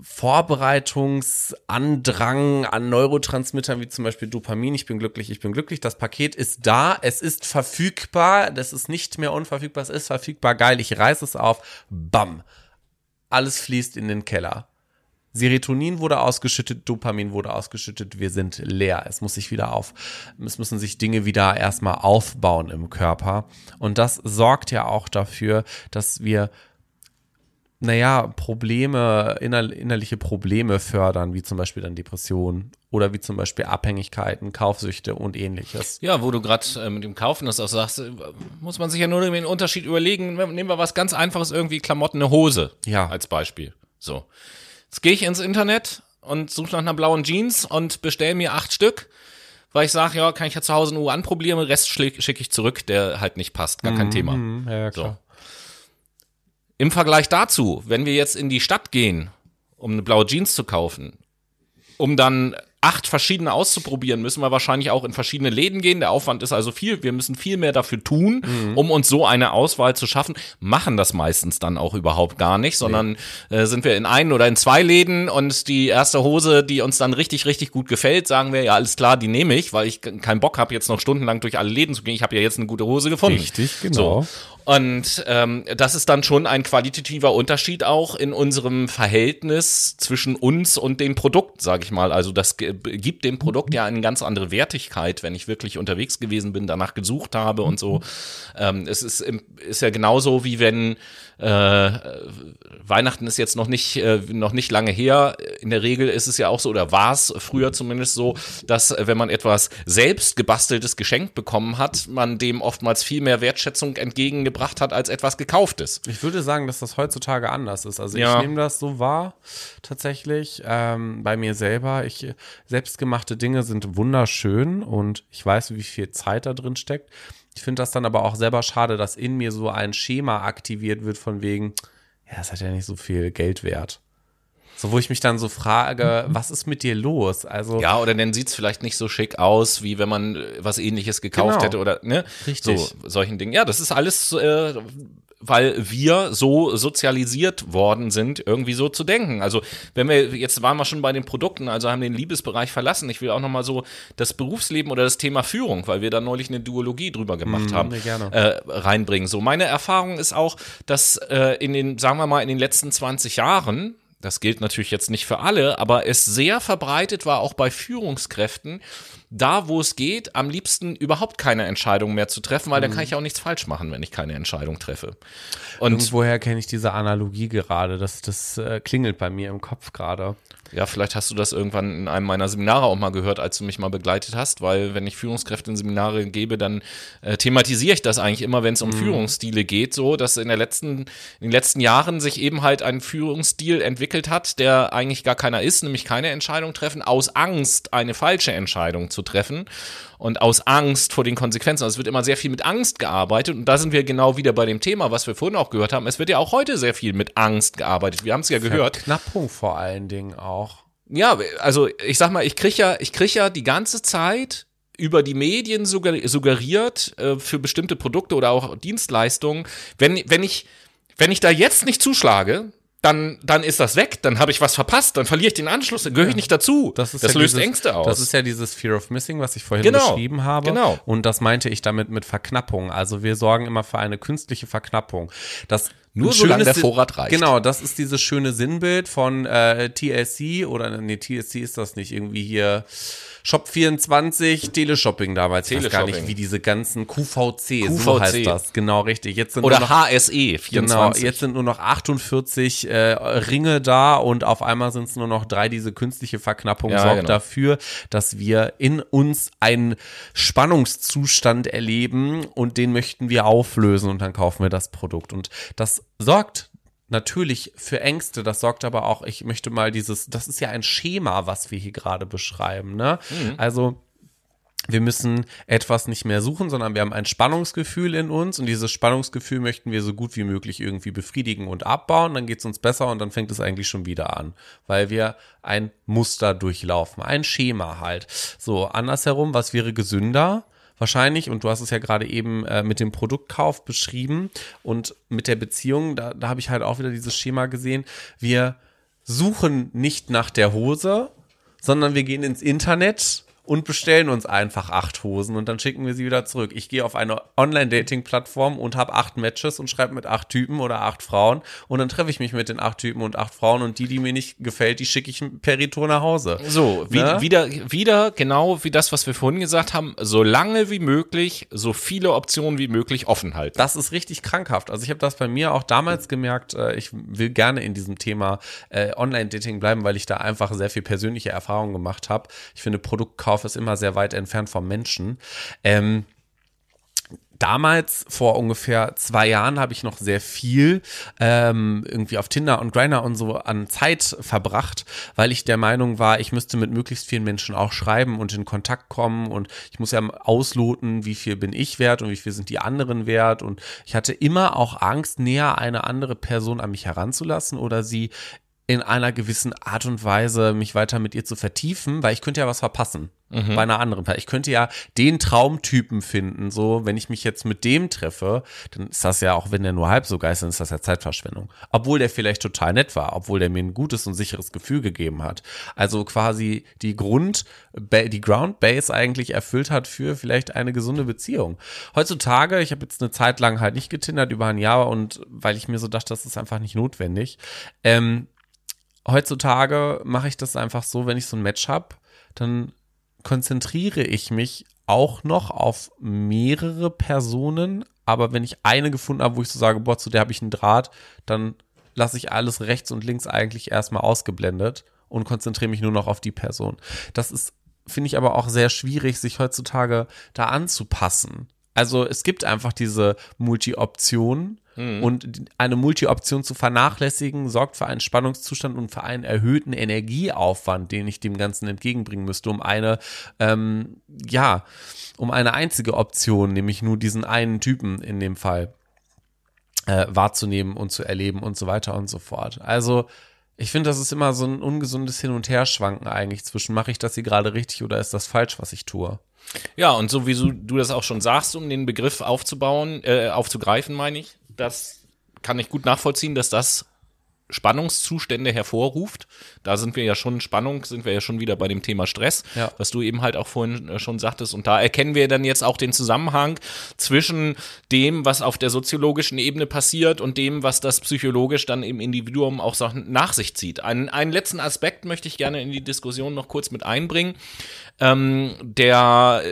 Vorbereitungsandrang an Neurotransmittern, wie zum Beispiel Dopamin, ich bin glücklich, ich bin glücklich, das Paket ist da, es ist verfügbar, das ist nicht mehr unverfügbar, es ist verfügbar, geil, ich reiße es auf, bam, alles fließt in den Keller. Serotonin wurde ausgeschüttet, Dopamin wurde ausgeschüttet, wir sind leer. Es muss sich wieder auf, es müssen sich Dinge wieder erstmal aufbauen im Körper. Und das sorgt ja auch dafür, dass wir, naja, Probleme, inner, innerliche Probleme fördern, wie zum Beispiel dann Depressionen oder wie zum Beispiel Abhängigkeiten, Kaufsüchte und ähnliches. Ja, wo du gerade äh, mit dem Kaufen das auch sagst, äh, muss man sich ja nur den Unterschied überlegen. Nehmen wir was ganz Einfaches, irgendwie Klamotten, eine Hose Ja. als Beispiel. So. Jetzt gehe ich ins Internet und suche nach einer blauen Jeans und bestelle mir acht Stück, weil ich sage, ja, kann ich ja zu Hause nur anprobieren, den Rest schicke schick ich zurück, der halt nicht passt. Gar kein Thema. Hm, ja, So. Im Vergleich dazu, wenn wir jetzt in die Stadt gehen, um eine blaue Jeans zu kaufen, um dann acht verschiedene auszuprobieren, müssen wir wahrscheinlich auch in verschiedene Läden gehen. Der Aufwand ist also viel. Wir müssen viel mehr dafür tun, um uns so eine Auswahl zu schaffen. Machen das meistens dann auch überhaupt gar nicht, sondern äh, sind wir in ein oder in zwei Läden und die erste Hose, die uns dann richtig, richtig gut gefällt, sagen wir, ja, alles klar, die nehme ich, weil ich keinen Bock habe, jetzt noch stundenlang durch alle Läden zu gehen. Ich habe ja jetzt eine gute Hose gefunden. Richtig, genau. So. Und ähm, das ist dann schon ein qualitativer Unterschied auch in unserem Verhältnis zwischen uns und dem Produkt, sage ich mal. Also das, gibt dem Produkt ja eine ganz andere Wertigkeit, wenn ich wirklich unterwegs gewesen bin, danach gesucht habe und so. Ähm, es ist, ist ja genauso wie wenn äh, Weihnachten ist jetzt noch nicht, äh, noch nicht lange her. In der Regel ist es ja auch so, oder war es früher zumindest so, dass äh, wenn man etwas selbst gebasteltes geschenkt bekommen hat, man dem oftmals viel mehr Wertschätzung entgegengebracht hat als etwas gekauftes. Ich würde sagen, dass das heutzutage anders ist. Also ja. ich nehme das so wahr, tatsächlich, ähm, bei mir selber. Ich, selbstgemachte Dinge sind wunderschön und ich weiß, wie viel Zeit da drin steckt. Ich finde das dann aber auch selber schade, dass in mir so ein Schema aktiviert wird von wegen, ja, das hat ja nicht so viel Geld wert. So, wo ich mich dann so frage, was ist mit dir los? Also ja, oder dann sieht es vielleicht nicht so schick aus, wie wenn man was ähnliches gekauft genau. hätte oder ne? Richtig. So solchen Dingen. Ja, das ist alles äh, weil wir so sozialisiert worden sind, irgendwie so zu denken. Also, wenn wir, jetzt waren wir schon bei den Produkten, also haben den Liebesbereich verlassen. Ich will auch nochmal so das Berufsleben oder das Thema Führung, weil wir da neulich eine Duologie drüber gemacht mm, haben, äh, reinbringen. So, meine Erfahrung ist auch, dass äh, in den, sagen wir mal, in den letzten 20 Jahren, das gilt natürlich jetzt nicht für alle, aber es sehr verbreitet war, auch bei Führungskräften, da, wo es geht, am liebsten überhaupt keine Entscheidung mehr zu treffen, weil mhm. dann kann ich auch nichts falsch machen, wenn ich keine Entscheidung treffe. Und woher kenne ich diese Analogie gerade? Das, das äh, klingelt bei mir im Kopf gerade. Ja, vielleicht hast du das irgendwann in einem meiner Seminare auch mal gehört, als du mich mal begleitet hast, weil wenn ich Führungskräfte in Seminare gebe, dann äh, thematisiere ich das eigentlich immer, wenn es um mhm. Führungsstile geht, so, dass in der letzten, in den letzten Jahren sich eben halt ein Führungsstil entwickelt hat, der eigentlich gar keiner ist, nämlich keine Entscheidung treffen, aus Angst eine falsche Entscheidung zu treffen und aus Angst vor den Konsequenzen. Also es wird immer sehr viel mit Angst gearbeitet und da sind wir genau wieder bei dem Thema, was wir vorhin auch gehört haben. Es wird ja auch heute sehr viel mit Angst gearbeitet. Wir haben es ja gehört. Verknappung vor allen Dingen auch. Ja, also ich sag mal, ich krieg ja, ich krieg ja die ganze Zeit über die Medien suggeriert äh, für bestimmte Produkte oder auch Dienstleistungen, wenn, wenn ich, wenn ich da jetzt nicht zuschlage, dann, dann ist das weg, dann habe ich was verpasst, dann verliere ich den Anschluss, dann gehöre ich nicht dazu. Das, das ja löst dieses, Ängste aus. Das ist ja dieses Fear of Missing, was ich vorhin genau, beschrieben habe. Genau. Und das meinte ich damit mit Verknappung. Also wir sorgen immer für eine künstliche Verknappung. Das nur solange der Vorrat reicht. Genau, das ist dieses schöne Sinnbild von äh, TLC oder nee, TLC ist das nicht irgendwie hier Shop24, Teleshopping damals. Ich weiß gar nicht, wie diese ganzen QVC, QVC. so heißt das. Genau, richtig. Jetzt sind Oder noch, HSE 24. Genau, jetzt sind nur noch 48 äh, Ringe da und auf einmal sind es nur noch drei. Diese künstliche Verknappung ja, sorgt genau. dafür, dass wir in uns einen Spannungszustand erleben und den möchten wir auflösen und dann kaufen wir das Produkt. Und das sorgt natürlich für Ängste, das sorgt aber auch, ich möchte mal dieses, das ist ja ein Schema, was wir hier gerade beschreiben, ne? Mhm. Also wir müssen etwas nicht mehr suchen, sondern wir haben ein Spannungsgefühl in uns und dieses Spannungsgefühl möchten wir so gut wie möglich irgendwie befriedigen und abbauen, dann geht es uns besser und dann fängt es eigentlich schon wieder an, weil wir ein Muster durchlaufen, ein Schema halt. So, andersherum, was wäre gesünder? Wahrscheinlich, und du hast es ja gerade eben äh, mit dem Produktkauf beschrieben und mit der Beziehung, da, da habe ich halt auch wieder dieses Schema gesehen. Wir suchen nicht nach der Hose, sondern wir gehen ins Internet und bestellen uns einfach acht Hosen und dann schicken wir sie wieder zurück. Ich gehe auf eine Online-Dating-Plattform und habe acht Matches und schreibe mit acht Typen oder acht Frauen und dann treffe ich mich mit den acht Typen und acht Frauen und die, die mir nicht gefällt, die schicke ich per Retour nach Hause. So, wie, ne? wieder, wieder genau wie das, was wir vorhin gesagt haben, so lange wie möglich, so viele Optionen wie möglich offen halten. Das ist richtig krankhaft. Also ich habe das bei mir auch damals gemerkt, äh, ich will gerne in diesem Thema äh, Online-Dating bleiben, weil ich da einfach sehr viel persönliche Erfahrungen gemacht habe. Ich finde Produktkauf Verkauf ist immer sehr weit entfernt vom Menschen. Ähm, damals, vor ungefähr zwei Jahren, habe ich noch sehr viel ähm, irgendwie auf Tinder und Grindr und so an Zeit verbracht, weil ich der Meinung war, ich müsste mit möglichst vielen Menschen auch schreiben und in Kontakt kommen und ich muss ja ausloten, wie viel bin ich wert und wie viel sind die anderen wert und ich hatte immer auch Angst, näher eine andere Person an mich heranzulassen oder sie in einer gewissen Art und Weise mich weiter mit ihr zu vertiefen, weil ich könnte ja was verpassen mhm. bei einer anderen. Ich könnte ja den Traumtypen finden, so wenn ich mich jetzt mit dem treffe, dann ist das ja auch, wenn der nur halb so geil ist, dann ist das ja Zeitverschwendung. Obwohl der vielleicht total nett war, obwohl der mir ein gutes und sicheres Gefühl gegeben hat. Also quasi die Grund, die Ground Base eigentlich erfüllt hat für vielleicht eine gesunde Beziehung. Heutzutage, ich habe jetzt eine Zeit lang halt nicht getindert über ein Jahr und weil ich mir so dachte, das ist einfach nicht notwendig. Ähm, heutzutage mache ich das einfach so, wenn ich so ein Match habe, dann konzentriere ich mich auch noch auf mehrere Personen, aber wenn ich eine gefunden habe, wo ich so sage, boah, zu der habe ich einen Draht, dann lasse ich alles rechts und links eigentlich erstmal ausgeblendet und konzentriere mich nur noch auf die Person. Das ist, finde ich aber auch sehr schwierig, sich heutzutage da anzupassen. Also es gibt einfach diese Multi-Option mhm. und eine Multi-Option zu vernachlässigen sorgt für einen Spannungszustand und für einen erhöhten Energieaufwand, den ich dem Ganzen entgegenbringen müsste, um eine, ähm, ja, um eine einzige Option, nämlich nur diesen einen Typen in dem Fall äh, wahrzunehmen und zu erleben und so weiter und so fort. Also ich finde, das ist immer so ein ungesundes Hin- und Herschwanken eigentlich zwischen, mache ich das hier gerade richtig oder ist das falsch, was ich tue? Ja, und so wie du das auch schon sagst, um den Begriff aufzubauen, äh, aufzugreifen, meine ich, das kann ich gut nachvollziehen, dass das Spannungszustände hervorruft. Da sind wir ja schon, Spannung sind wir ja schon wieder bei dem Thema Stress, ja. was du eben halt auch vorhin äh, schon sagtest. Und da erkennen wir dann jetzt auch den Zusammenhang zwischen dem, was auf der soziologischen Ebene passiert und dem, was das psychologisch dann im Individuum auch nach sich zieht. Einen, einen letzten Aspekt möchte ich gerne in die Diskussion noch kurz mit einbringen, ähm, der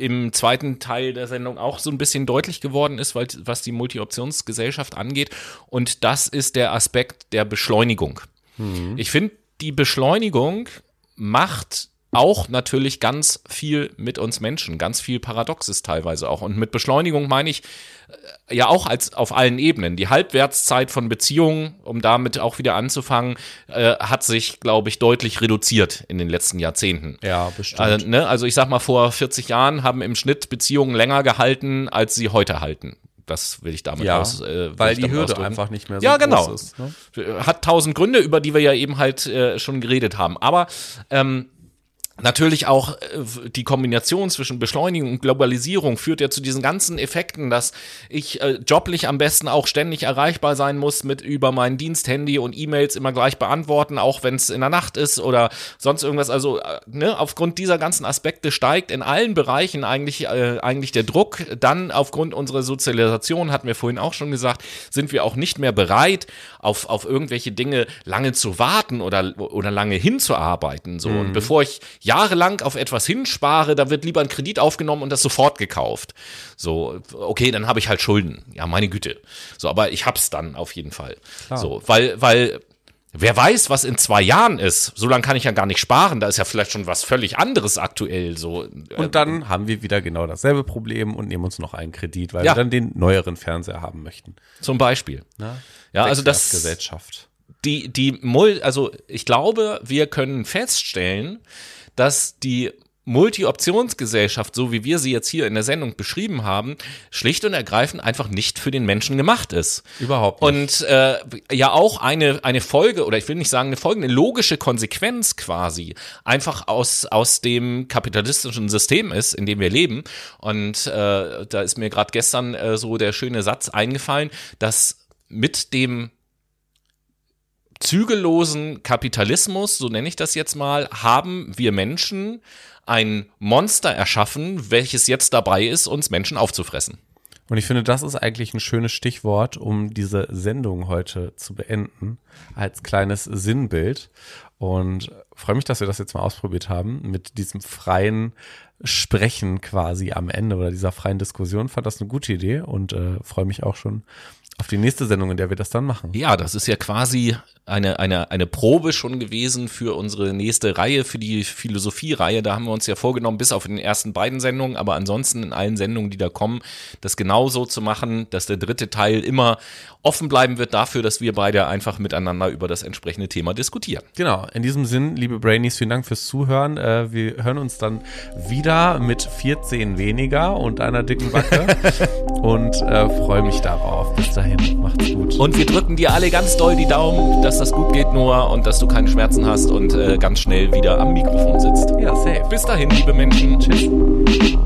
im zweiten Teil der Sendung auch so ein bisschen deutlich geworden ist, weil, was die Multi-Optionsgesellschaft angeht. Und das ist der Aspekt der Beschleunigung. Mhm. Ich finde, die Beschleunigung macht auch natürlich ganz viel mit uns Menschen, ganz viel Paradoxes teilweise auch. Und mit Beschleunigung meine ich äh, ja auch als auf allen Ebenen. Die Halbwertszeit von Beziehungen, um damit auch wieder anzufangen, äh, hat sich, glaube ich, deutlich reduziert in den letzten Jahrzehnten. Ja, bestimmt. Also, ne, also ich sag mal, vor 40 Jahren haben im Schnitt Beziehungen länger gehalten, als sie heute halten. Das will ich damit ja, aus. Äh, weil die Hürde ausdrücken. einfach nicht mehr so ja, genau. groß ist. Ne? Hat tausend Gründe, über die wir ja eben halt äh, schon geredet haben. Aber ähm, Natürlich auch äh, die Kombination zwischen Beschleunigung und Globalisierung führt ja zu diesen ganzen Effekten, dass ich äh, joblich am besten auch ständig erreichbar sein muss mit über mein Diensthandy und E-Mails immer gleich beantworten, auch wenn es in der Nacht ist oder sonst irgendwas. Also äh, ne, aufgrund dieser ganzen Aspekte steigt in allen Bereichen eigentlich, äh, eigentlich der Druck. Dann aufgrund unserer Sozialisation, hatten wir vorhin auch schon gesagt, sind wir auch nicht mehr bereit, auf, auf irgendwelche Dinge lange zu warten oder, oder lange hinzuarbeiten. So. Mhm. Und bevor ich jahrelang auf etwas hinspare, da wird lieber ein Kredit aufgenommen und das sofort gekauft. So, okay, dann habe ich halt Schulden. Ja, meine Güte. So, aber ich hab's dann auf jeden Fall. Klar. So, weil, weil Wer weiß, was in zwei Jahren ist. So lange kann ich ja gar nicht sparen. Da ist ja vielleicht schon was völlig anderes aktuell. So. Und dann haben wir wieder genau dasselbe Problem und nehmen uns noch einen Kredit, weil ja. wir dann den neueren Fernseher haben möchten. Zum Beispiel. Na? Ja, also das. Gesellschaft. Die, die, Mul also ich glaube, wir können feststellen, dass die Multi-Optionsgesellschaft, so wie wir sie jetzt hier in der Sendung beschrieben haben, schlicht und ergreifend einfach nicht für den Menschen gemacht ist. Überhaupt nicht. Und äh, ja auch eine, eine Folge, oder ich will nicht sagen eine Folge, eine logische Konsequenz quasi, einfach aus, aus dem kapitalistischen System ist, in dem wir leben. Und äh, da ist mir gerade gestern äh, so der schöne Satz eingefallen, dass mit dem zügellosen Kapitalismus, so nenne ich das jetzt mal, haben wir Menschen ein Monster erschaffen, welches jetzt dabei ist, uns Menschen aufzufressen. Und ich finde, das ist eigentlich ein schönes Stichwort, um diese Sendung heute zu beenden, als kleines Sinnbild. Und freue mich, dass wir das jetzt mal ausprobiert haben, mit diesem freien Sprechen quasi am Ende oder dieser freien Diskussion. Fand das eine gute Idee und äh, freue mich auch schon auf die nächste Sendung, in der wir das dann machen. Ja, das ist ja quasi eine, eine, eine Probe schon gewesen für unsere nächste Reihe, für die Philosophie-Reihe. Da haben wir uns ja vorgenommen, bis auf den ersten beiden Sendungen, aber ansonsten in allen Sendungen, die da kommen, das genauso zu machen, dass der dritte Teil immer offen bleiben wird dafür, dass wir beide einfach miteinander über das entsprechende Thema diskutieren. Genau, in diesem Sinn, liebe Brainies, vielen Dank fürs Zuhören. Äh, wir hören uns dann wieder mit 14 weniger und einer dicken Backe und äh, freue mich darauf. Bis dahin, macht's gut. Und wir drücken dir alle ganz doll die Daumen, dass das gut geht, Noah, und dass du keine Schmerzen hast und äh, ganz schnell wieder am Mikrofon sitzt. Ja, safe. Bis dahin, liebe Menschen. Tschüss.